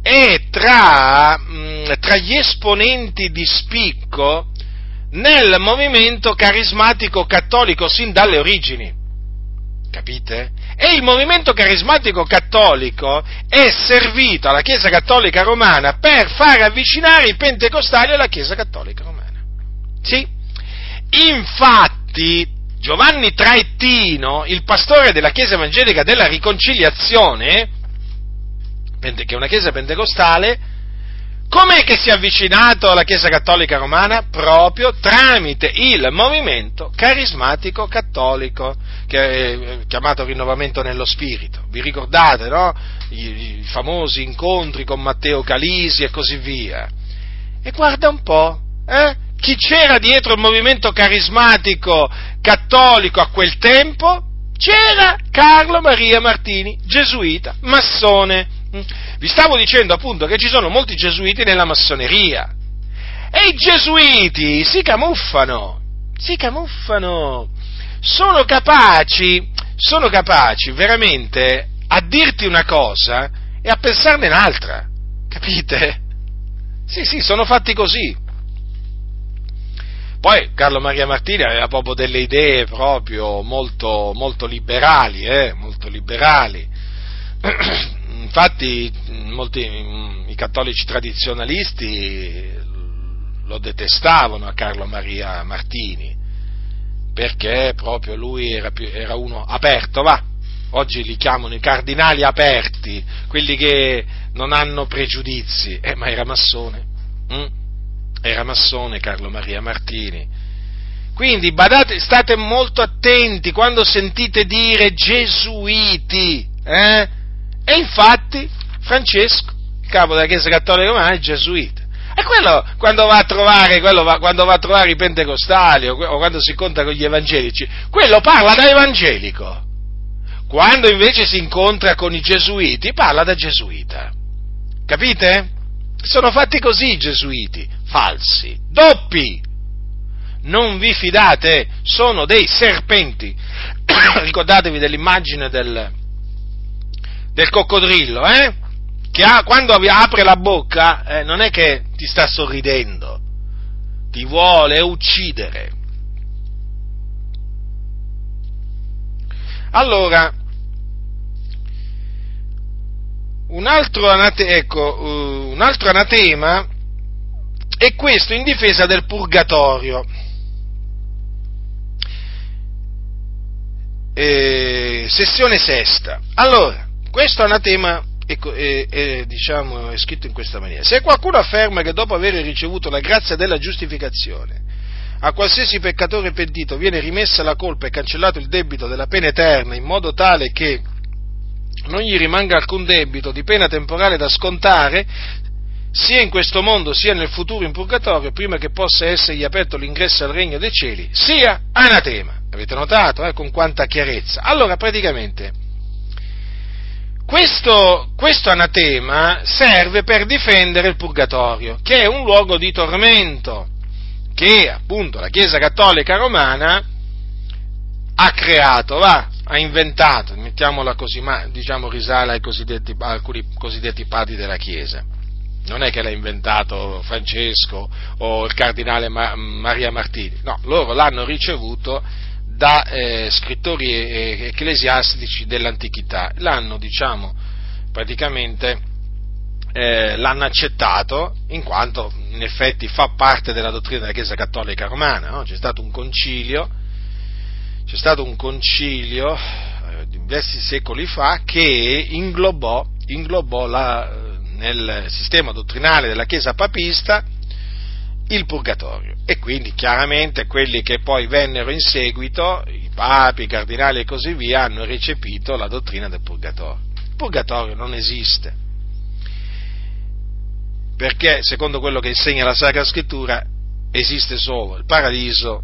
è tra, mh, mm, tra gli esponenti di spicco nel movimento carismatico cattolico sin dalle origini. Capite? E il movimento carismatico cattolico è servito alla Chiesa Cattolica Romana per far avvicinare i pentecostali alla Chiesa Cattolica Romana. Sì? Infatti, Giovanni Traettino, il pastore della Chiesa Evangelica della Riconciliazione, che è una chiesa pentecostale, com'è che si è avvicinato alla Chiesa Cattolica Romana? Proprio tramite il movimento carismatico cattolico, che è chiamato rinnovamento nello spirito. Vi ricordate, no? I, i famosi incontri con Matteo Calisi e così via. E guarda un po', eh? Chi c'era dietro il movimento carismatico cattolico a quel tempo? C'era Carlo Maria Martini, gesuita, massone. Vi stavo dicendo appunto che ci sono molti gesuiti nella massoneria. E i gesuiti si camuffano, si camuffano, sono capaci, sono capaci veramente a dirti una cosa e a pensarne un'altra, capite? Sì, sì, sono fatti così. Poi Carlo Maria Martini aveva proprio delle idee proprio molto, molto liberali, eh, molto liberali. *clears throat* Infatti molti, i cattolici tradizionalisti lo detestavano a Carlo Maria Martini, perché proprio lui era, più, era uno aperto, va, oggi li chiamano i cardinali aperti, quelli che non hanno pregiudizi, eh, ma era massone, hm? era massone Carlo Maria Martini. Quindi badate, state molto attenti quando sentite dire gesuiti, eh? E infatti Francesco, il capo della Chiesa Cattolica Romana, è gesuita. E quello, quando va a trovare, va, quando va a trovare i pentecostali o, o quando si incontra con gli evangelici, quello parla da evangelico. Quando invece si incontra con i gesuiti, parla da gesuita. Capite? Sono fatti così i gesuiti, falsi, doppi. Non vi fidate, sono dei serpenti. *coughs* Ricordatevi dell'immagine del, del coccodrillo, eh? Che ha, quando apre la bocca eh, non è che ti sta sorridendo, ti vuole uccidere. Allora, un altro, anate- ecco, uh, un altro anatema è questo in difesa del purgatorio. Eh, sessione sesta. Allora, questo anatema è, è, è, diciamo, è scritto in questa maniera. Se qualcuno afferma che dopo aver ricevuto la grazia della giustificazione a qualsiasi peccatore pentito viene rimessa la colpa e cancellato il debito della pena eterna in modo tale che non gli rimanga alcun debito di pena temporale da scontare, sia in questo mondo sia nel futuro in purgatorio, prima che possa essergli aperto l'ingresso al regno dei cieli, sia anatema. Avete notato eh, con quanta chiarezza? Allora, praticamente, questo, questo, anatema serve per difendere il purgatorio, che è un luogo di tormento, che appunto la Chiesa Cattolica Romana ha creato, va, ha inventato, mettiamola così, ma diciamo risale ai cosiddetti, alcuni cosiddetti padri della Chiesa. non è che l'ha inventato Francesco o il cardinale Ma- Maria Martini, no, loro l'hanno ricevuto da eh, scrittori ecclesiastici dell'antichità, l'hanno, diciamo, praticamente eh, l'hanno accettato in quanto in effetti fa parte della dottrina della Chiesa Cattolica Romana, no? c'è stato un concilio, c'è stato un concilio eh, diversi secoli fa che inglobò, inglobò la, nel sistema dottrinale della Chiesa papista il purgatorio e quindi chiaramente quelli che poi vennero in seguito, i papi, i cardinali e così via, hanno recepito la dottrina del purgatorio. Il purgatorio non esiste, perché secondo quello che insegna la Sacra Scrittura esiste solo il paradiso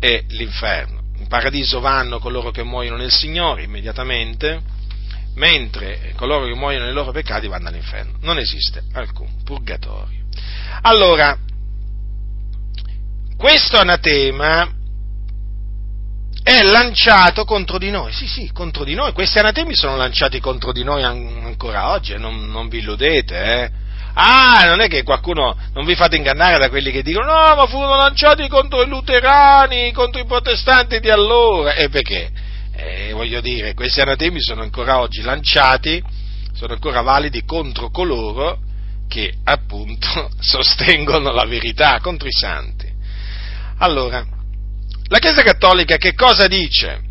e l'inferno. In paradiso vanno coloro che muoiono nel Signore immediatamente, mentre coloro che muoiono nei loro peccati vanno all'inferno. Non esiste alcun purgatorio. Allora, questo anatema è lanciato contro di noi, sì sì, contro di noi, questi anatemi sono lanciati contro di noi ancora oggi, non, non vi illudete, eh? Ah, non è che qualcuno, non vi fate ingannare da quelli che dicono no, ma furono lanciati contro i luterani, contro i protestanti di allora, e perché? Eh, voglio dire, questi anatemi sono ancora oggi lanciati, sono ancora validi contro coloro che appunto *laughs* sostengono la verità, contro i santi. Allora, la Chiesa Cattolica che cosa dice?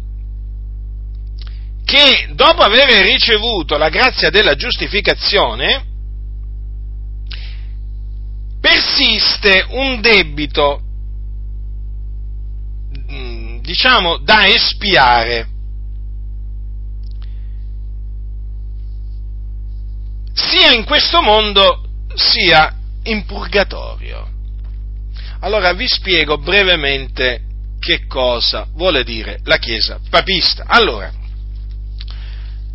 Che dopo aver ricevuto la grazia della giustificazione, persiste un debito, mm, diciamo, da espiare. sia in questo mondo sia in purgatorio. Allora vi spiego brevemente che cosa vuole dire la Chiesa papista. Allora,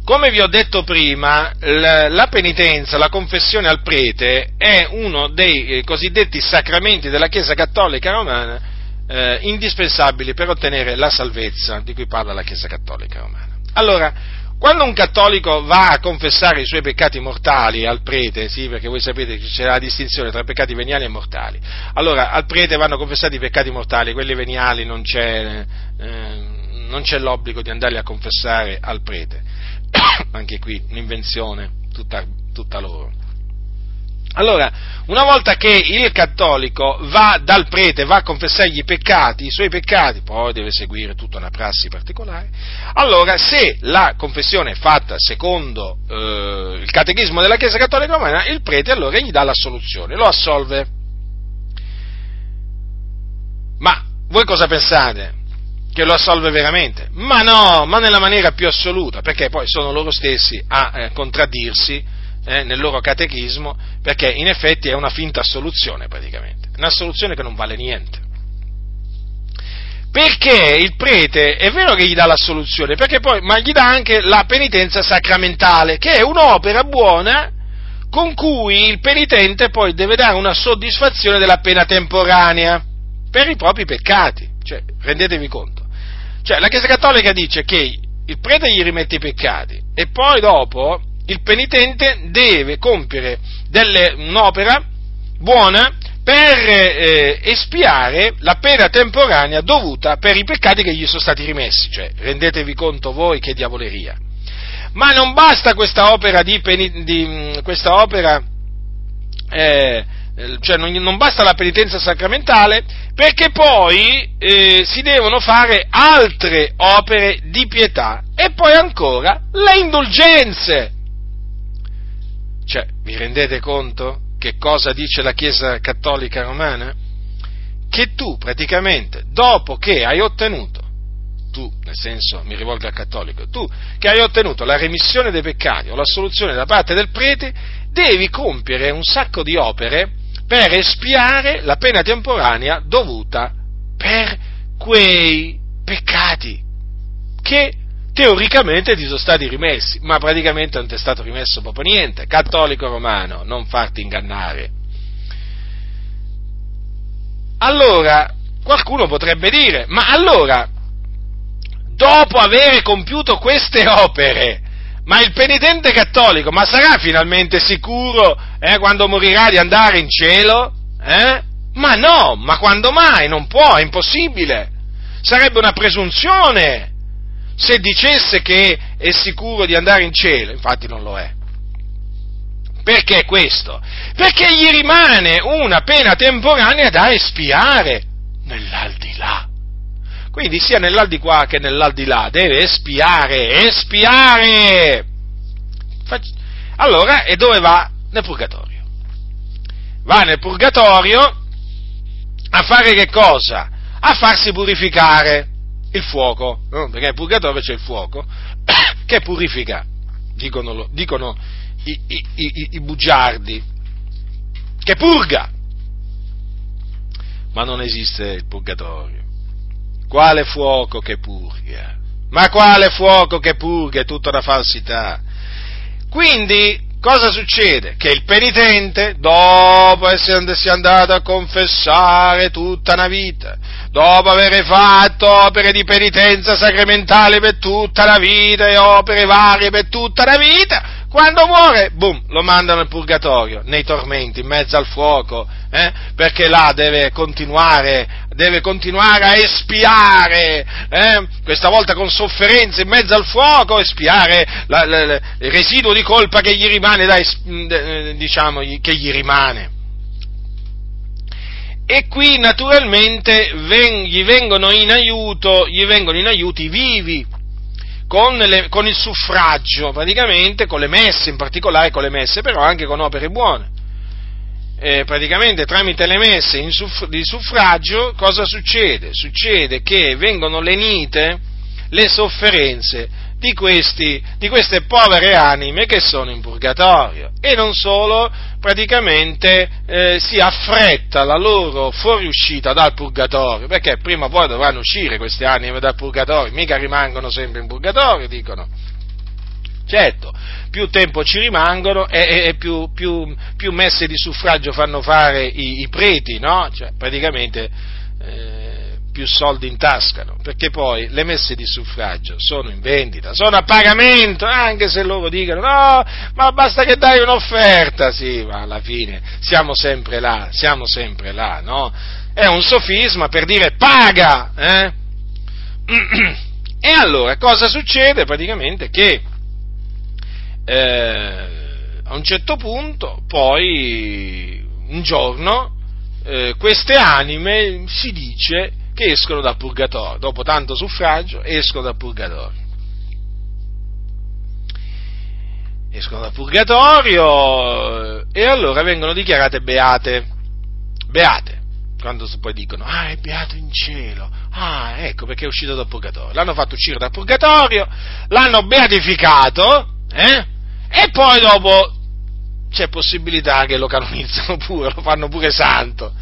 come vi ho detto prima, la penitenza, la confessione al prete è uno dei eh, cosiddetti sacramenti della Chiesa Cattolica Romana eh, indispensabili per ottenere la salvezza di cui parla la Chiesa Cattolica Romana. Allora, quando un cattolico va a confessare i suoi peccati mortali al prete, sì, perché voi sapete che c'è la distinzione tra peccati veniali e mortali, allora al prete vanno confessati i peccati mortali, quelli veniali non c'è, eh, non c'è l'obbligo di andarli a confessare al prete *coughs* anche qui un'invenzione tutta, tutta loro. Allora, una volta che il cattolico va dal prete, va a confessargli i peccati, i suoi peccati, poi deve seguire tutta una prassi particolare, allora se la confessione è fatta secondo eh, il catechismo della Chiesa Cattolica Romana, il prete allora gli dà la soluzione, lo assolve. Ma voi cosa pensate? che lo assolve veramente. Ma no, ma nella maniera più assoluta, perché poi sono loro stessi a eh, contraddirsi eh, nel loro catechismo, perché in effetti è una finta assoluzione praticamente, una soluzione che non vale niente. Perché il prete è vero che gli dà la soluzione, perché poi, ma gli dà anche la penitenza sacramentale, che è un'opera buona con cui il penitente poi deve dare una soddisfazione della pena temporanea per i propri peccati. Cioè, rendetevi conto. Cioè, la Chiesa Cattolica dice che il prete gli rimette i peccati e poi dopo il penitente deve compiere delle, un'opera buona per eh, espiare la pena temporanea dovuta per i peccati che gli sono stati rimessi. Cioè, rendetevi conto voi che diavoleria. Ma non basta questa opera di, di questa opera eh, eh, cioè non, non, basta la penitenza sacramentale, perché poi eh, si devono fare altre opere di pietà e poi ancora le indulgenze. Vi rendete conto che cosa dice la Chiesa Cattolica Romana? Che tu praticamente, dopo che hai ottenuto, tu, nel senso mi rivolgo al cattolico, tu che hai ottenuto la remissione dei peccati o la soluzione da parte del prete, devi compiere un sacco di opere per espiare la pena temporanea dovuta per quei peccati che teoricamente ti sono stati rimessi, ma praticamente non ti è stato rimesso proprio niente. Cattolico romano, non farti ingannare. Allora, qualcuno potrebbe dire, ma allora, dopo aver compiuto queste opere, ma il penitente cattolico, ma sarà finalmente sicuro eh, quando morirà di andare in cielo? Eh? Ma no, ma quando mai? Non può, è impossibile. Sarebbe una presunzione se dicesse che è sicuro di andare in cielo, infatti non lo è. Perché questo? Perché gli rimane una pena temporanea da espiare nell'aldilà. Quindi sia nell'aldilà che nell'aldilà deve espiare, espiare. Allora, e dove va? Nel purgatorio. Va nel purgatorio a fare che cosa? A farsi purificare il fuoco, no? perché nel purgatorio c'è il fuoco *coughs* che purifica, dicono, dicono i, i, i, i bugiardi, che purga, ma non esiste il purgatorio. Quale fuoco che purga? Ma quale fuoco che purga? È tutta una falsità. Quindi, cosa succede? Che il penitente, dopo essersi andato a confessare tutta una vita, dopo aver fatto opere di penitenza sacramentale per tutta la vita e opere varie per tutta la vita, quando muore, boom, lo mandano al purgatorio, nei tormenti, in mezzo al fuoco, eh? perché là deve continuare, deve continuare a espiare, eh? questa volta con sofferenze in mezzo al fuoco, espiare la, la, la, il residuo di colpa che gli rimane, da, eh, diciamo, che gli rimane. E qui naturalmente ven, gli, vengono aiuto, gli vengono in aiuto i vivi, con, le, con, il suffragio, praticamente con le messe, in particolare con le messe, però anche con opere buone. Eh, praticamente tramite le messe suff, di suffragio cosa succede? Succede che vengono lenite le sofferenze di, questi, di queste povere anime che sono in purgatorio e non solo, praticamente eh, si affretta la loro fuoriuscita dal purgatorio, perché prima o poi dovranno uscire queste anime dal purgatorio, mica rimangono sempre in purgatorio, dicono. Certo, più tempo ci rimangono e, e più, più, più, messe di suffragio fanno fare i, i preti, no? Cioè, praticamente eh, più soldi in tasca, perché poi le messe di suffragio sono in vendita, sono a pagamento, anche se loro dicono no, ma basta che dai un'offerta, sì, ma alla fine siamo sempre là, siamo sempre là, no? È un sofisma per dire paga, eh? *clears throat* E allora cosa succede? Praticamente che eh, a un certo punto, poi un giorno, eh, queste anime si dice che escono dal purgatorio, dopo tanto suffragio escono dal purgatorio. Escono dal purgatorio e allora vengono dichiarate beate. Beate. Quando poi dicono, ah, è beato in cielo. Ah, ecco perché è uscito dal purgatorio. L'hanno fatto uscire dal purgatorio, l'hanno beatificato, eh? E poi dopo c'è possibilità che lo canonizzano pure, lo fanno pure santo.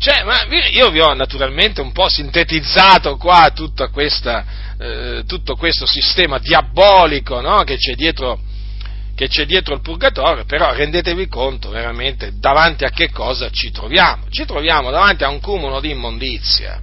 Cioè, ma io vi ho naturalmente un po' sintetizzato qua questa, eh, tutto questo sistema diabolico no? che, c'è dietro, che c'è dietro il purgatorio, però rendetevi conto veramente davanti a che cosa ci troviamo. Ci troviamo davanti a un cumulo di immondizia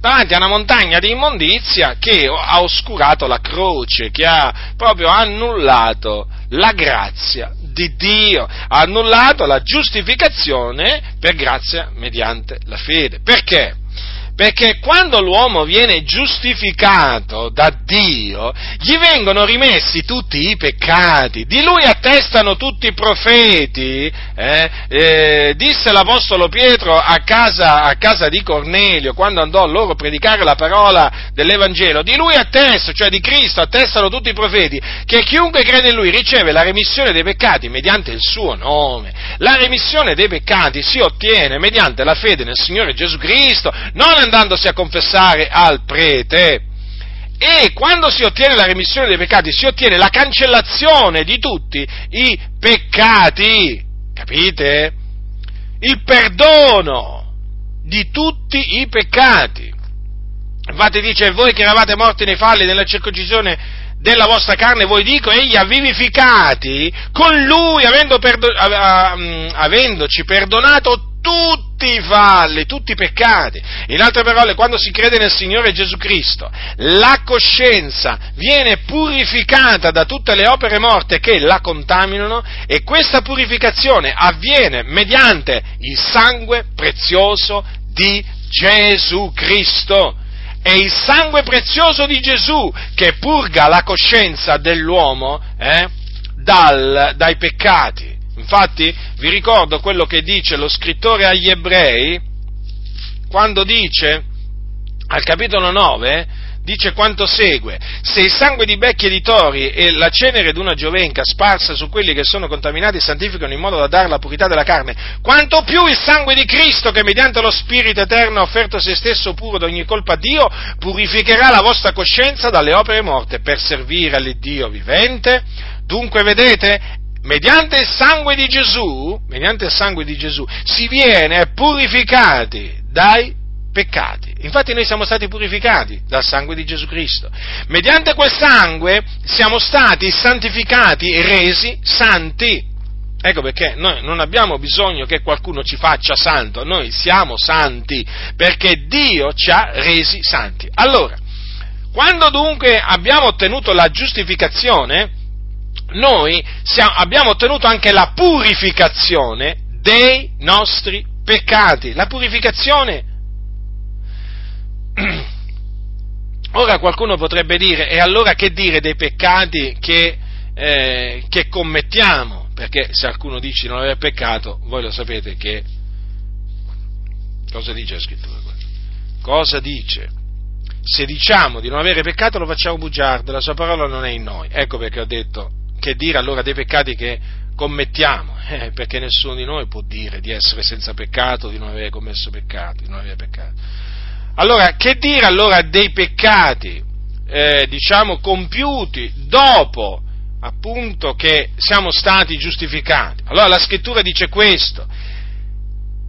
davanti a una montagna di immondizia che ha oscurato la croce, che ha proprio annullato la grazia di Dio, ha annullato la giustificazione per grazia mediante la fede. Perché? Perché quando l'uomo viene giustificato da Dio, gli vengono rimessi tutti i peccati, di lui attestano tutti i profeti, eh? Eh, disse l'Apostolo Pietro a casa, a casa, di Cornelio, quando andò a loro a predicare la parola dell'Evangelo, di lui attestano, cioè di Cristo, attestano tutti i profeti, che chiunque crede in lui riceve la remissione dei peccati mediante il suo nome. La remissione dei peccati si ottiene mediante la fede nel Signore Gesù Cristo, non andandosi a confessare al prete. E quando si ottiene la remissione dei peccati, si ottiene la cancellazione di tutti i peccati. Capite? Il perdono di tutti i peccati. Infatti dice, voi che eravate morti nei falli della circoncisione della vostra carne, voi dico, egli ha vivificati con lui, avendo perdo- avendoci perdonato tutti i falli, tutti i peccati. In altre parole, quando si crede nel Signore Gesù Cristo, la coscienza viene purificata da tutte le opere morte che la contaminano e questa purificazione avviene mediante il sangue prezioso di Gesù Cristo. È il sangue prezioso di Gesù che purga la coscienza dell'uomo eh, dal, dai peccati. Infatti vi ricordo quello che dice lo scrittore agli ebrei quando dice al capitolo 9 dice quanto segue, se il sangue di becchi e di tori e la cenere d'una giovenca sparsa su quelli che sono contaminati santificano in modo da dare la purità della carne, quanto più il sangue di Cristo che mediante lo Spirito Eterno ha offerto se stesso puro da ogni colpa a Dio, purificherà la vostra coscienza dalle opere morte per servire all'Iddio vivente. Dunque vedete, mediante il sangue di Gesù, mediante il sangue di Gesù, si viene purificati dai peccati. Infatti noi siamo stati purificati dal sangue di Gesù Cristo. Mediante quel sangue siamo stati santificati e resi santi. Ecco perché noi non abbiamo bisogno che qualcuno ci faccia santo, noi siamo santi perché Dio ci ha resi santi. Allora, quando dunque abbiamo ottenuto la giustificazione, noi siamo, abbiamo ottenuto anche la purificazione dei nostri peccati. La purificazione *clears throat* Ora qualcuno potrebbe dire, e allora che dire dei peccati che, eh, che commettiamo? Perché se qualcuno dice di non aver peccato, voi lo sapete che... Cosa dice la scrittura? Cosa dice? Se diciamo di non avere peccato lo facciamo bugiardo, la sua parola non è in noi. Ecco perché ho detto che dire allora dei peccati che commettiamo, eh, perché nessuno di noi può dire di essere senza peccato, di non avere commesso peccati, di non avere peccato. Allora, che dire allora dei peccati, eh, diciamo, compiuti dopo appunto che siamo stati giustificati? Allora la scrittura dice questo,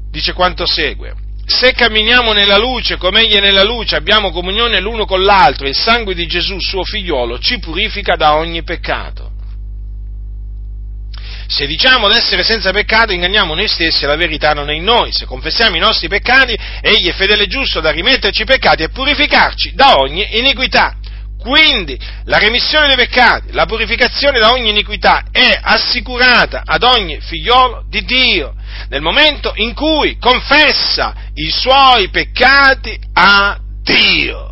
dice quanto segue. Se camminiamo nella luce come egli è nella luce, abbiamo comunione l'uno con l'altro, il sangue di Gesù, suo figliolo, ci purifica da ogni peccato. Se diciamo di essere senza peccato, inganniamo noi stessi e la verità non è in noi. Se confessiamo i nostri peccati, egli è fedele e giusto da rimetterci i peccati e purificarci da ogni iniquità. Quindi la remissione dei peccati, la purificazione da ogni iniquità è assicurata ad ogni figliolo di Dio nel momento in cui confessa i suoi peccati a Dio.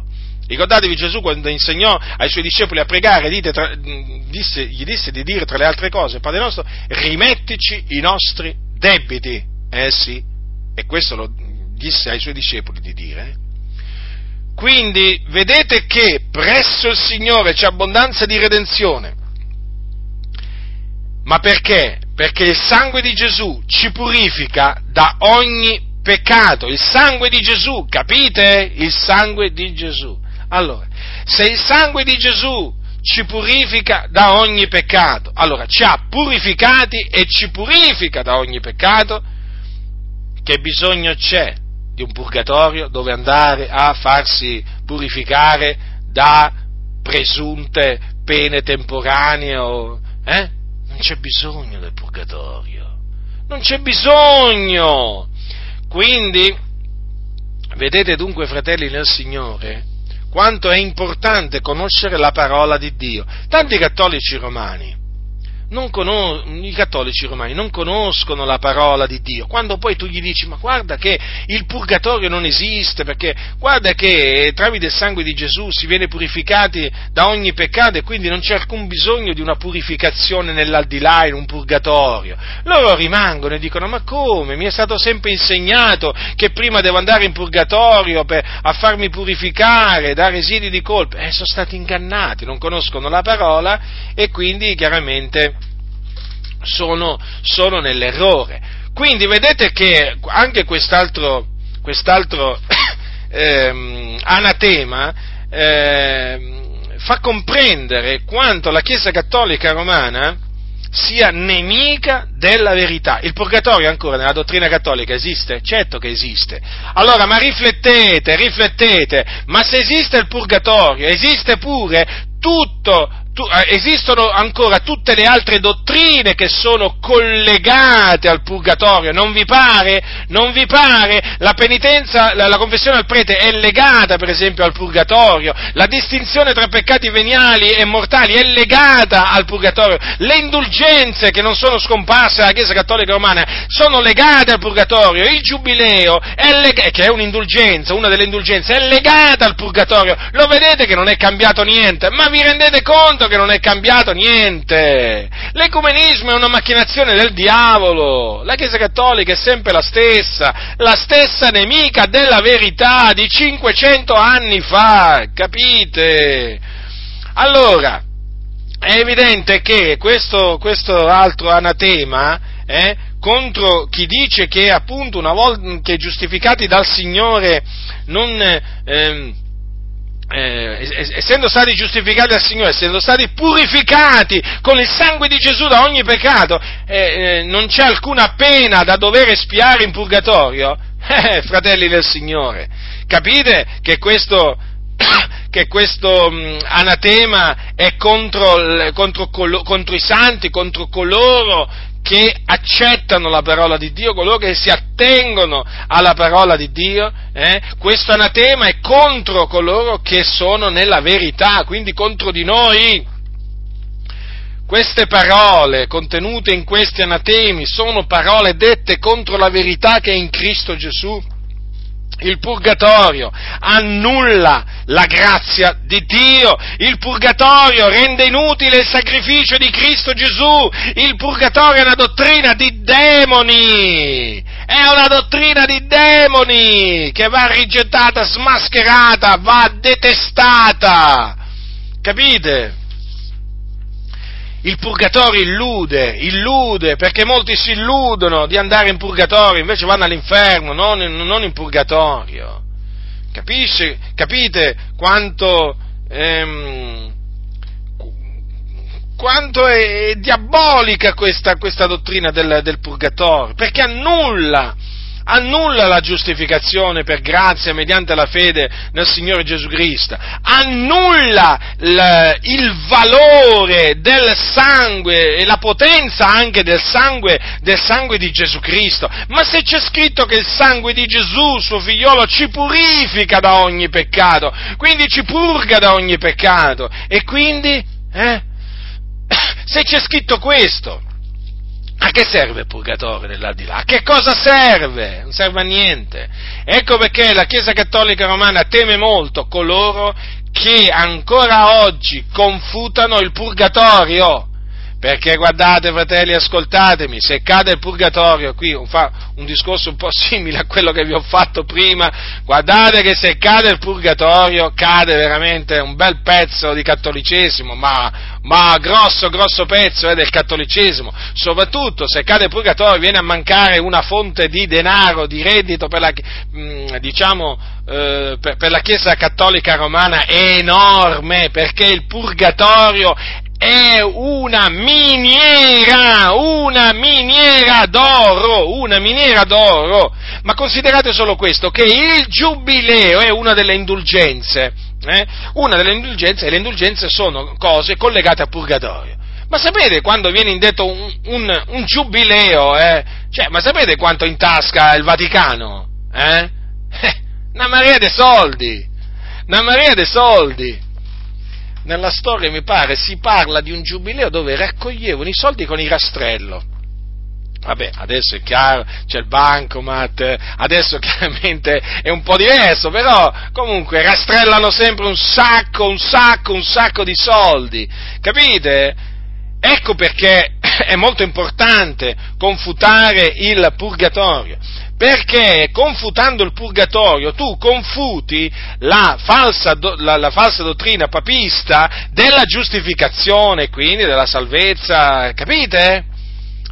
Ricordatevi Gesù quando insegnò ai suoi discepoli a pregare, tra, disse, gli disse di dire tra le altre cose, Padre nostro, rimettici i nostri debiti. Eh sì, e questo lo disse ai suoi discepoli di dire. Quindi vedete che presso il Signore c'è abbondanza di redenzione. Ma perché? Perché il sangue di Gesù ci purifica da ogni peccato. Il sangue di Gesù, capite? Il sangue di Gesù. Allora, se il sangue di Gesù ci purifica da ogni peccato, allora ci ha purificati e ci purifica da ogni peccato, che bisogno c'è di un purgatorio dove andare a farsi purificare da presunte pene temporanee o, eh? Non c'è bisogno del purgatorio, non c'è bisogno. Quindi, vedete dunque, fratelli nel Signore, quanto è importante conoscere la parola di Dio. Tanti cattolici romani conos- i cattolici romani non conoscono la parola di Dio, quando poi tu gli dici ma guarda che il purgatorio non esiste, perché guarda che tramite il sangue di Gesù si viene purificati da ogni peccato e quindi non c'è alcun bisogno di una purificazione nell'aldilà, in un purgatorio, loro rimangono e dicono ma come? Mi è stato sempre insegnato che prima devo andare in purgatorio per, a farmi purificare da residui di colpe, eh, sono stati ingannati, non conoscono la parola e quindi chiaramente sono, sono nell'errore. Quindi vedete che anche quest'altro, quest'altro *coughs* ehm, anatema ehm, fa comprendere quanto la Chiesa Cattolica Romana sia nemica della verità. Il purgatorio ancora nella dottrina cattolica esiste? Certo che esiste. Allora, ma riflettete, riflettete, ma se esiste il purgatorio, esiste pure tutto, tu, eh, esistono ancora tutte le altre dottrine che sono collegate al purgatorio, non vi pare? Non vi pare? La penitenza, la, la confessione al prete è legata per esempio al purgatorio, la distinzione tra peccati veniali e mortali è legata al purgatorio, le indulgenze che non sono scomparse dalla Chiesa Cattolica Romana sono legate al purgatorio, il giubileo, è leg- che è un'indulgenza, una delle indulgenze, è legata al purgatorio, lo vedete che non è cambiato niente, ma vi rendete conto che non è cambiato niente? L'ecumenismo è una macchinazione del diavolo, la Chiesa Cattolica è sempre la stessa, la stessa nemica della verità di 500 anni fa, capite? Allora, è evidente che questo, questo altro anatema eh, contro chi dice che appunto una volta che giustificati dal Signore non, eh, eh, essendo stati giustificati dal Signore, essendo stati purificati con il sangue di Gesù da ogni peccato, eh, eh non c'è alcuna pena da dover espiare in purgatorio, *laughs* eh, fratelli del Signore, capite che questo, *coughs* che questo mh, anatema è contro, contro, contro, i santi, contro coloro che accettano la parola di Dio, coloro che si attengono alla parola di Dio, eh? questo anatema è contro coloro che sono nella verità, quindi contro di noi. Queste parole contenute in questi anatemi sono parole dette contro la verità che è in Cristo Gesù il purgatorio annulla la grazia di Dio, il purgatorio rende inutile il sacrificio di Cristo Gesù, il purgatorio è una dottrina di demoni, è una dottrina di demoni che va rigettata, smascherata, va detestata, capite? Il purgatorio illude, illude, perché molti si illudono di andare in purgatorio, invece vanno all'inferno, non in, non in purgatorio. Capisce, capite quanto, ehm, quanto è, diabolica questa, questa dottrina del, del purgatorio? Perché annulla annulla la giustificazione per grazia mediante la fede nel Signore Gesù Cristo, annulla il, valore del sangue e la potenza anche del sangue, del sangue di Gesù Cristo. Ma se c'è scritto che il sangue di Gesù, suo figliolo, ci purifica da ogni peccato, quindi ci purga da ogni peccato, e quindi, eh, *coughs* se c'è scritto questo, a che serve il purgatorio dell'aldilà? A che cosa serve? Non serve a niente. Ecco perché la Chiesa Cattolica Romana teme molto coloro che ancora oggi confutano il purgatorio perché guardate, fratelli, ascoltatemi, se cade il purgatorio, qui fa un discorso un po' *laughs* simile a quello che vi ho fatto prima, guardate che se cade il purgatorio cade veramente un bel pezzo di cattolicesimo, ma, ma grosso, grosso pezzo eh, del cattolicesimo, soprattutto se cade il purgatorio viene a mancare una fonte di denaro, di reddito per la, mm, diciamo, eh, per, la Chiesa cattolica romana enorme, perché il purgatorio è una miniera, una miniera d'oro, una miniera d'oro. Ma considerate solo questo, che il giubileo è una delle indulgenze, eh? una delle indulgenze, e le indulgenze sono cose collegate al purgatorio. Ma sapete quando viene indetto un, un, un giubileo, eh? cioè, ma sapete quanto intasca il Vaticano? Eh? *laughs* Una marea di soldi, una marea di soldi nella storia mi pare si parla di un giubileo dove raccoglievano i soldi con il rastrello. Vabbè, adesso è chiaro, c'è il bancomat, adesso *laughs* chiaramente è un po' diverso, però comunque rastrellano sempre un sacco, un sacco, un sacco di soldi, capite? Ecco perché *clears throat* è molto importante confutare il purgatorio, perché confutando il purgatorio tu confuti la falsa, la, la falsa, dottrina papista della giustificazione, quindi della salvezza, capite?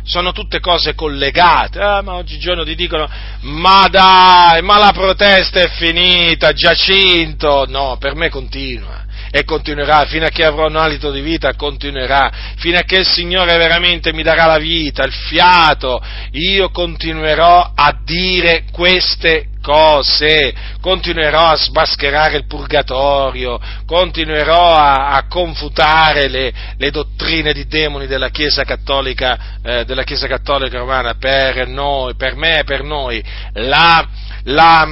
Sono tutte cose collegate, ah, ma oggigiorno ti dicono, ma dai, ma la protesta è finita, Giacinto, no, per me continua e continuerà, fino a che avrò un alito di vita continuerà, fino a che il Signore veramente mi darà la vita, il fiato, io continuerò a dire queste cose, continuerò a sbascherare il purgatorio, continuerò a, a confutare le, le, dottrine di demoni della Chiesa Cattolica, eh, della Chiesa Cattolica Romana per noi, per me e per noi. La, la,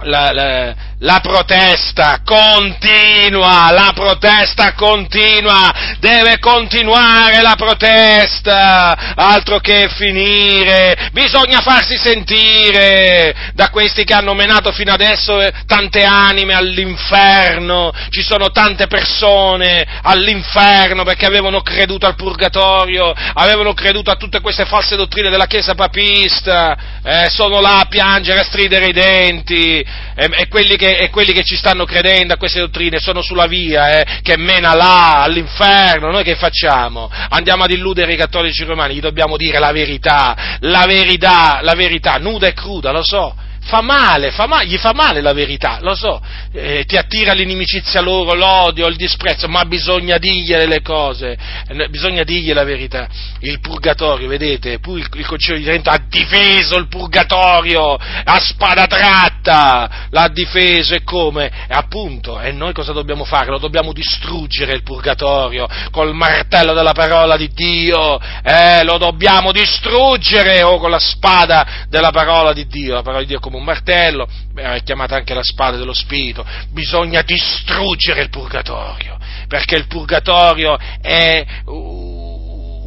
la, la, la, protesta continua, la protesta continua, deve continuare la protesta, altro che finire, bisogna farsi sentire da questi che hanno menato fino adesso eh, tante anime all'inferno, ci sono tante persone all'inferno perché avevano creduto al purgatorio, avevano creduto a tutte queste false dottrine della Chiesa papista, eh, sono là a piangere, a stridere i denti, e, e, quelli che, e, quelli che, ci stanno credendo a queste dottrine sono sulla via, eh, che mena là, all'inferno, noi che facciamo? Andiamo ad illudere i cattolici romani, gli dobbiamo dire la verità, la verità, la verità, nuda e cruda, lo so, fa male, fa male, gli fa male la verità, lo so, eh, ti attira l'inimicizia loro, l'odio, il disprezzo, ma bisogna dirgliele le cose, eh, bisogna dirgli la verità. Il purgatorio, vedete, pure il, il Concilio di Trento ha difeso il purgatorio a spada tratta, l'ha difeso e come? E appunto, e noi cosa dobbiamo fare? Lo dobbiamo distruggere il purgatorio col martello della parola di Dio, eh, lo dobbiamo distruggere o con la spada della parola di Dio, la parola di Dio come un martello, è chiamata anche la spada dello Spirito, bisogna distruggere il purgatorio, perché il purgatorio è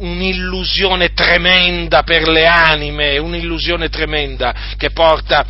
un'illusione tremenda per le anime, un'illusione tremenda che porta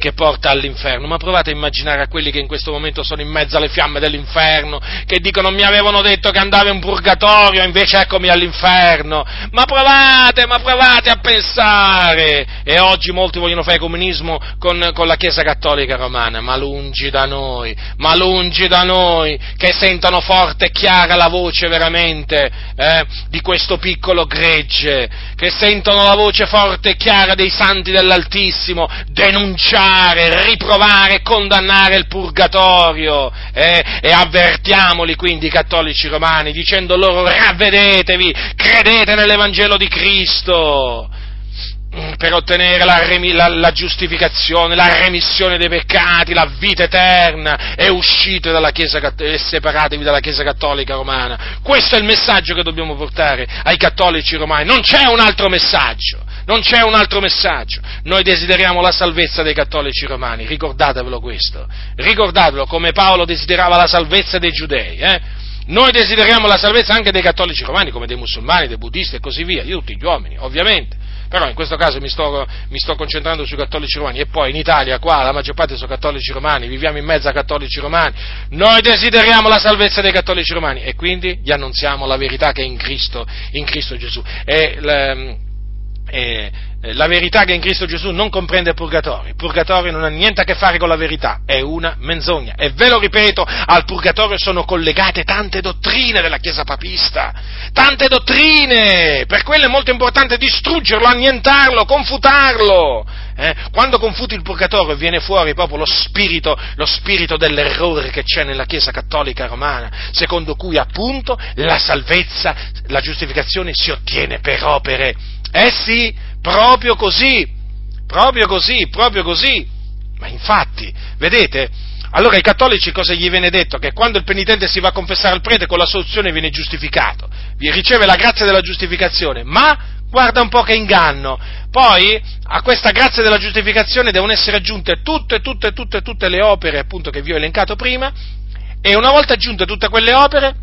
che porta all'inferno, ma provate a immaginare a quelli che in questo momento sono in mezzo alle fiamme dell'inferno, che dicono mi avevano detto che andavo in purgatorio, invece eccomi all'inferno, ma provate, ma provate a pensare, e oggi molti vogliono fare comunismo con, con la Chiesa Cattolica Romana, ma lungi da noi, ma lungi da noi, che sentano forte e chiara la voce veramente eh, di questo piccolo gregge, che sentono la voce forte e chiara dei santi dell'Altissimo, denunciare denunciare, riprovare, condannare il purgatorio eh? e avvertiamoli quindi i cattolici romani dicendo loro ravvedetevi, credete nell'Evangelo di Cristo mm, per ottenere la, la, la, giustificazione, la remissione dei peccati, la vita eterna e uscite dalla Chiesa, e separatevi dalla Chiesa Cattolica Romana. Questo è il messaggio che dobbiamo portare ai cattolici romani, non c'è un altro messaggio non c'è un altro messaggio. Noi desideriamo la salvezza dei cattolici romani, ricordatevelo questo. Ricordatevelo come Paolo desiderava la salvezza dei giudei. Eh? Noi desideriamo la salvezza anche dei cattolici romani, come dei musulmani, dei buddisti e così via, di tutti gli uomini, ovviamente. Però in questo caso mi sto, mi sto, concentrando sui cattolici romani e poi in Italia, qua, la maggior parte sono cattolici romani, viviamo in mezzo a cattolici romani, noi desideriamo la salvezza dei cattolici romani e quindi gli annunziamo la verità che è in Cristo, in Cristo Gesù. E, le, eh, la verità che in Cristo Gesù non comprende il purgatorio. Il purgatorio non ha niente a che fare con la verità, è una menzogna. E ve lo ripeto, al purgatorio sono collegate tante dottrine della Chiesa papista, tante dottrine, per quello è molto importante distruggerlo, annientarlo, confutarlo. Eh? Quando confuti il purgatorio viene fuori proprio lo spirito, lo spirito dell'errore che c'è nella Chiesa cattolica romana, secondo cui appunto la salvezza, la giustificazione si ottiene per opere eh sì, proprio così, proprio così, proprio così. Ma infatti, vedete, allora ai cattolici cosa gli viene detto? Che quando il penitente si va a confessare al prete con la soluzione viene giustificato, riceve la grazia della giustificazione, ma guarda un po' che inganno. Poi a questa grazia della giustificazione devono essere aggiunte tutte, tutte, tutte, tutte le opere appunto che vi ho elencato prima, e una volta aggiunte tutte quelle opere,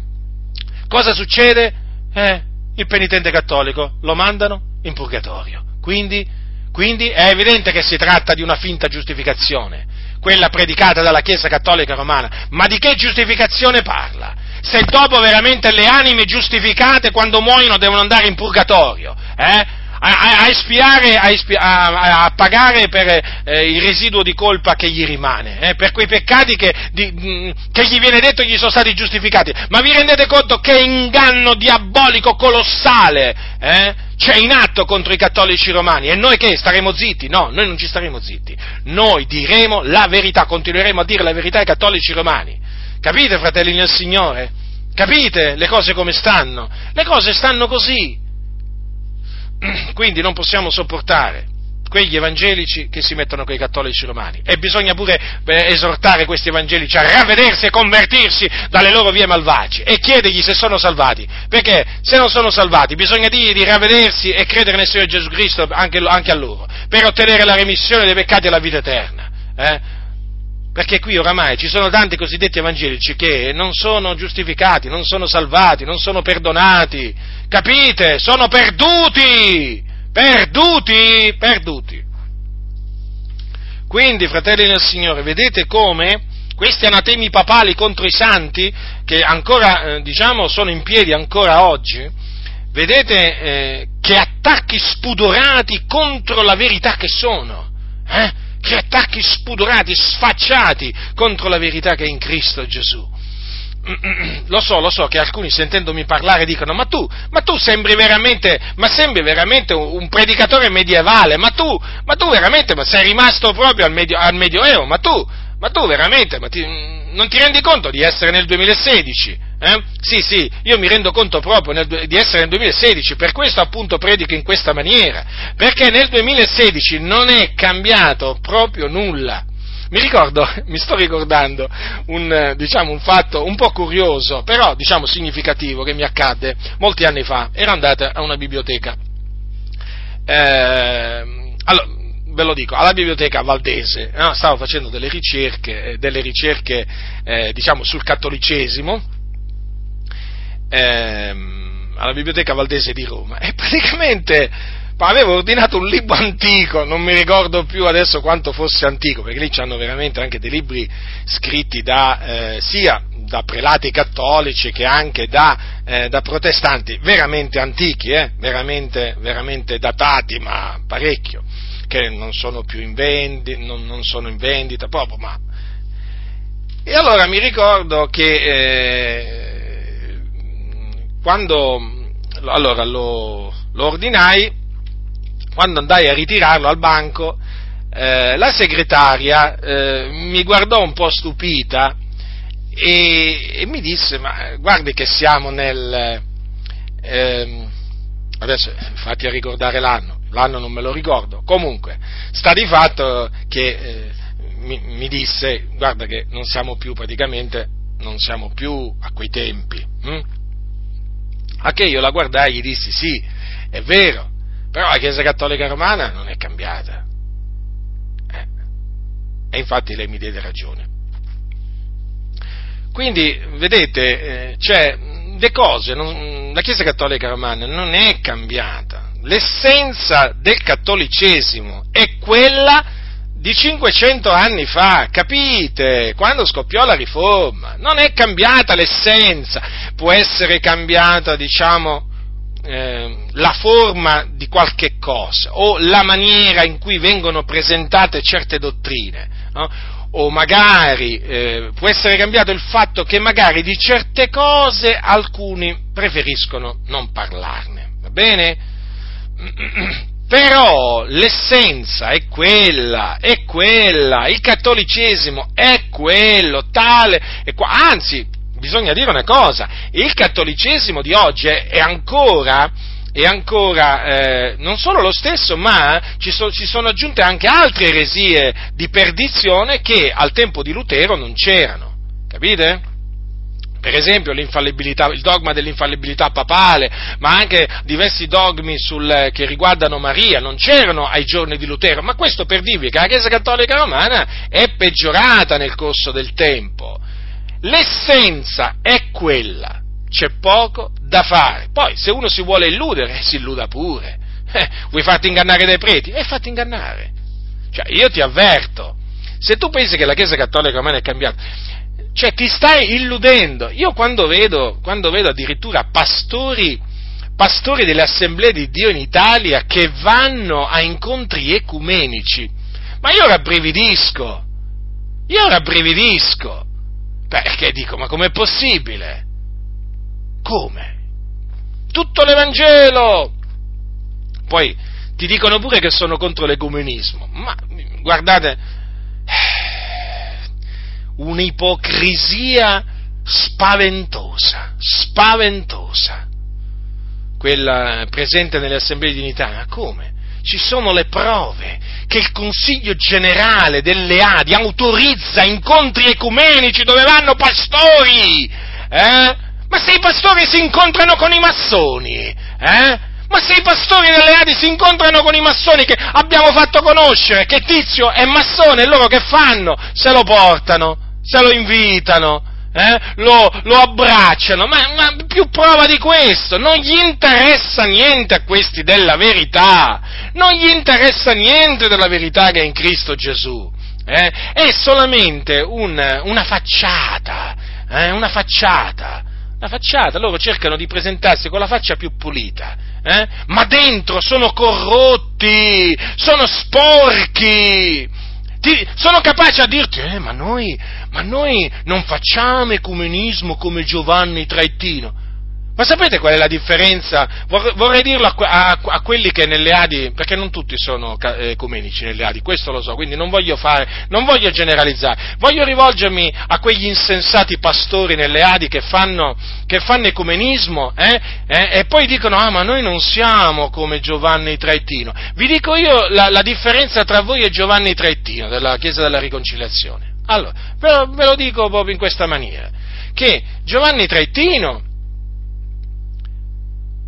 cosa succede? Eh, il penitente cattolico lo mandano in purgatorio. Quindi, quindi è evidente che si tratta di una finta giustificazione, quella predicata dalla Chiesa Cattolica Romana. Ma di che giustificazione parla? Se dopo veramente le anime giustificate quando muoiono devono andare in purgatorio, eh? A, a, espiare, a, a, a, pagare per eh, il residuo di colpa che gli rimane, eh, per quei peccati che, di, mm, che, gli viene detto gli sono stati giustificati. Ma vi rendete conto che inganno diabolico colossale? Eh? C'è in atto contro i cattolici romani e noi che staremo zitti? No, noi non ci staremo zitti, noi diremo la verità, continueremo a dire la verità ai cattolici romani. Capite, fratelli nel Signore? Capite le cose come stanno? Le cose stanno così. *clears throat* Quindi non possiamo sopportare quegli evangelici che si mettono con i cattolici romani. E bisogna pure eh, esortare questi evangelici a ravvedersi e convertirsi dalle loro vie malvagie e chiedergli se sono salvati. Perché se non sono salvati bisogna dirgli di ravvedersi e credere nel Signore Gesù Cristo anche, anche a loro, per ottenere la remissione dei peccati e la vita eterna. Eh? Perché qui oramai ci sono tanti cosiddetti evangelici che non sono giustificati, non sono salvati, non sono perdonati. Capite? Sono perduti! Perduti! Perduti! Quindi, fratelli del Signore, vedete come questi anatemi papali contro i santi, che ancora, eh, diciamo, sono in piedi ancora oggi, vedete eh, che attacchi spudorati contro la verità che sono. Eh? che attacchi spudorati, sfacciati contro la verità che è in Cristo Gesù. *clears throat* Lo so, lo so che alcuni sentendomi parlare dicono, ma tu, ma tu sembri veramente, ma sembri veramente un predicatore medievale, ma tu, ma tu veramente, ma sei rimasto proprio al, medio, al Medioevo, ma tu, ma tu veramente, ma ti, non ti rendi conto di essere nel 2016? Eh? Sì, sì, io mi rendo conto proprio nel, di essere nel 2016, per questo appunto predico in questa maniera, perché nel 2016 non è cambiato proprio nulla. Mi ricordo, *laughs* mi sto ricordando un, diciamo, un fatto un po' curioso, però diciamo significativo che mi accadde molti anni fa. Ero andata a una biblioteca. Eh, allora, ve lo dico, alla biblioteca valdese, no? stavo facendo delle ricerche, eh, delle ricerche eh, diciamo, sul cattolicesimo, ehm, alla biblioteca valdese di Roma, e praticamente avevo ordinato un libro *laughs* antico, non mi ricordo più adesso quanto fosse antico, perché lì c'hanno veramente anche dei libri scritti da, eh, sia da prelati cattolici che anche da, eh, da protestanti, veramente antichi, eh, veramente, veramente datati, ma parecchio che non sono più in vendita, non, non sono in vendita proprio, ma... E allora mi ricordo che eh, quando allora lo, lo, ordinai, quando andai a ritirarlo al banco, eh, la segretaria eh, mi guardò un po' stupita e, e, mi disse, ma guardi che siamo nel... Ehm, adesso fatti a ricordare l'anno, l'anno non me lo ricordo, comunque sta di fatto che eh, mi, mi, disse guarda che non siamo più praticamente, non siamo più a quei tempi. Hm? A che io la guardai e gli dissi sì, è vero, però la Chiesa Cattolica Romana non è cambiata. Eh. E infatti lei mi diede ragione. Quindi, vedete, eh, cioè, le cose, non, la Chiesa Cattolica Romana non è cambiata l'essenza del cattolicesimo è quella di 500 anni fa, capite? Quando scoppiò la riforma. Non è cambiata l'essenza, può essere cambiata, diciamo, eh, la forma di qualche cosa o la maniera in cui vengono presentate certe dottrine. No? O magari eh, può essere cambiato il fatto che magari di certe cose alcuni preferiscono non parlarne. Va bene? *clears throat* Però l'essenza è quella, è quella, il cattolicesimo è quello, tale, e qua, anzi, bisogna dire una cosa, il cattolicesimo di oggi è, ancora, è ancora eh, non solo lo stesso, ma ci, so, ci sono aggiunte anche altre eresie di perdizione che al tempo di Lutero non c'erano, capite? per esempio il dogma dell'infallibilità papale, ma anche diversi dogmi sul, che riguardano Maria, non c'erano ai giorni di Lutero, ma questo per dirvi che la Chiesa Cattolica Romana è peggiorata nel corso del tempo. L'essenza è quella, c'è poco da fare. Poi se uno si vuole illudere, si illuda pure. Eh, vuoi farti ingannare dai preti? E eh, fatti ingannare. Cioè, io ti avverto, se tu pensi che la Chiesa Cattolica Romana è cambiata, cioè ti stai illudendo. Io quando vedo, quando vedo addirittura pastori, pastori delle assemblee di Dio in Italia che vanno a incontri ecumenici, ma io rabbrividisco, io rabbrividisco, perché dico, ma com'è possibile? Come? Tutto l'Evangelo! Poi ti dicono pure che sono contro l'ecumenismo, ma guardate, un'ipocrisia spaventosa, spaventosa, quella presente nelle assemblee di unità. Come? Ci sono le prove che il Consiglio generale delle Adi autorizza incontri ecumenici dove vanno pastori, eh? Ma se i pastori si incontrano con i massoni, eh? Ma se i pastori delle Adi si incontrano con i massoni che abbiamo fatto conoscere che Tizio è massone, e loro che fanno? Se lo portano, se lo invitano, eh? lo, lo, abbracciano, ma, ma, più prova di questo, non gli interessa niente a questi della verità, non gli interessa niente della verità che è in Cristo Gesù, eh? è solamente un, una facciata, eh? una facciata, una facciata, loro cercano di presentarsi con la faccia più pulita, eh? ma dentro sono corrotti, sono sporchi. Ti, sono capaci a dirti, eh, ma, noi, ma noi non facciamo ecumenismo come Giovanni Traettino. Ma sapete qual è la differenza? Vorrei dirlo a, a, a, quelli che nelle Adi, perché non tutti sono ecumenici nelle Adi, questo lo so, quindi non voglio, fare, non voglio generalizzare, voglio rivolgermi a quegli insensati pastori nelle Adi che fanno, che fanno ecumenismo eh, eh, e poi dicono, ah ma noi non siamo come Giovanni Traettino. Vi dico io la, la differenza tra voi e Giovanni Traettino della Chiesa della Riconciliazione. Allora, ve lo, ve lo dico proprio in questa maniera, che Giovanni Traettino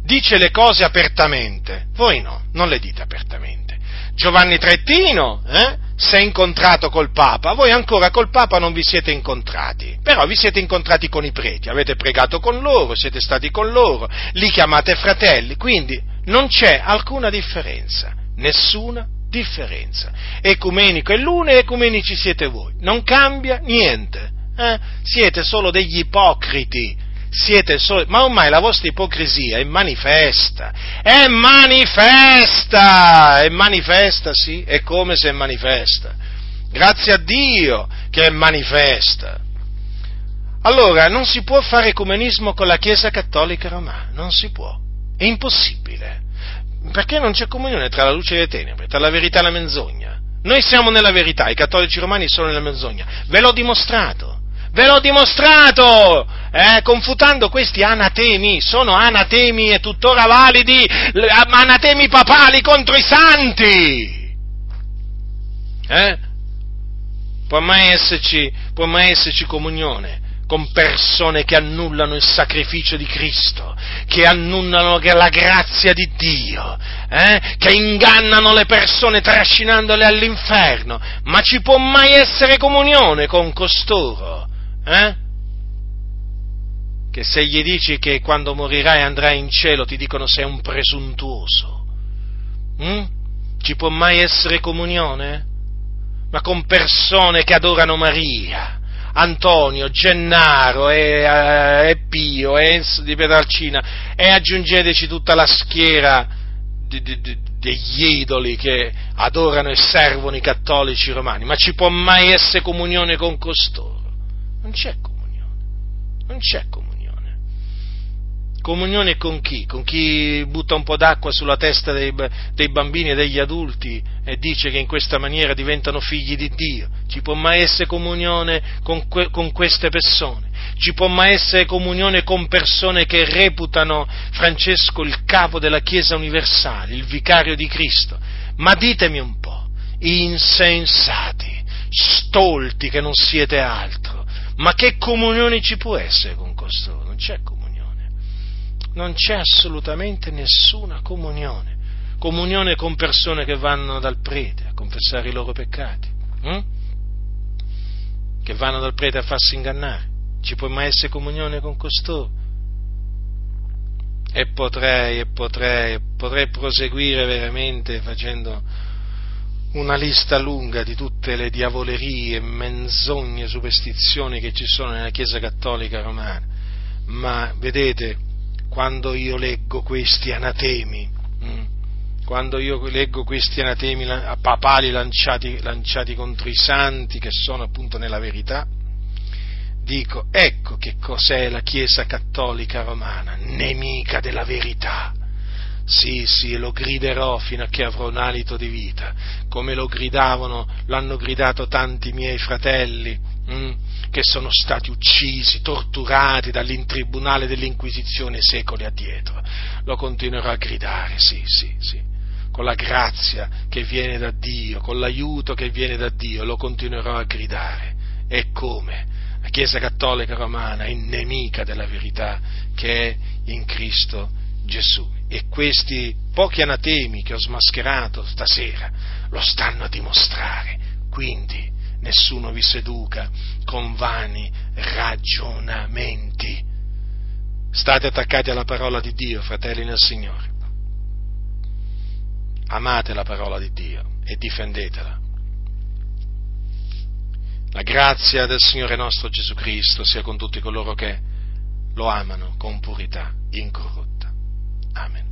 dice le cose apertamente, voi no, non le dite apertamente. Giovanni Trettino eh, si è incontrato col Papa, voi ancora col Papa non vi siete incontrati, però vi siete incontrati con i preti, avete pregato con loro, siete stati con loro, li chiamate fratelli, quindi non c'è alcuna differenza, nessuna differenza. Ecumenico è l'uno e ecumenici siete voi, non cambia niente, eh? siete solo degli ipocriti siete soli, ma ormai la vostra ipocrisia è manifesta, è manifesta, è manifesta, sì, è come se è manifesta. Grazie a Dio che è manifesta. Allora, non si può fare ecumenismo con la Chiesa Cattolica Romana, non si può, è impossibile, perché non c'è comunione tra la luce e le tenebre, tra la verità e la menzogna. Noi siamo nella verità, i cattolici romani sono nella menzogna, ve l'ho dimostrato. Ve l'ho dimostrato, eh, confutando questi anatemi, sono anatemi e tuttora validi, anatemi papali contro i santi. Eh? Può mai esserci, può mai esserci comunione con persone che annullano il sacrificio di Cristo, che annullano la grazia di Dio, eh? che ingannano le persone trascinandole all'inferno, ma ci può mai essere comunione con costoro? Eh? Che se gli dici che quando morirai andrai in cielo ti dicono sei un presuntuoso. Mm? Ci può mai essere comunione? Ma con persone che adorano Maria. Antonio, Gennaro e, uh, e Pio e di Pedalcina e aggiungeteci tutta la schiera di, di, di, degli idoli che adorano e servono i cattolici romani, ma ci può mai essere comunione con costoro? Non c'è comunione, non c'è comunione. Comunione con chi? Con chi butta un po' d'acqua sulla testa dei, dei, bambini e degli adulti e dice che in questa maniera diventano figli di Dio. Ci può mai essere comunione con, que, con queste persone? Ci può mai essere comunione con persone che reputano Francesco il capo della Chiesa universale, il vicario di Cristo? Ma ditemi un po', insensati, stolti che non siete altro ma che comunione ci può essere con costoro? Non c'è comunione. Non c'è assolutamente nessuna comunione. Comunione con persone che vanno dal prete a confessare i loro peccati. Hm? Che vanno dal prete a farsi ingannare. Ci può mai essere comunione con costoro? E potrei, e potrei, potrei proseguire veramente facendo una lista lunga di tutte le diavolerie, menzogne, superstizioni che ci sono nella Chiesa Cattolica Romana, ma vedete, quando io leggo questi anatemi, hm, quando io leggo questi anatemi papali lanciati, lanciati contro i santi, che sono appunto nella verità, dico, ecco che cos'è la Chiesa Cattolica Romana, nemica della verità sì, sì, lo griderò fino a che avrò un alito di vita, come lo gridavano, l'hanno gridato tanti miei fratelli, hm, che sono stati uccisi, torturati dall'intribunale dell'Inquisizione secoli addietro. Lo continuerò a gridare, sì, sì, sì con la grazia che viene da Dio, con l'aiuto che viene da Dio, lo continuerò a gridare. E come? La Chiesa Cattolica Romana è nemica della verità che è in Cristo Gesù. E questi pochi anatemi che ho smascherato stasera lo stanno a dimostrare. Quindi nessuno vi seduca con vani ragionamenti. State attaccati alla parola di Dio, fratelli nel Signore. Amate la parola di Dio e difendetela. La grazia del Signore nostro Gesù Cristo sia con tutti coloro che lo amano con purità incorrotta. Amén.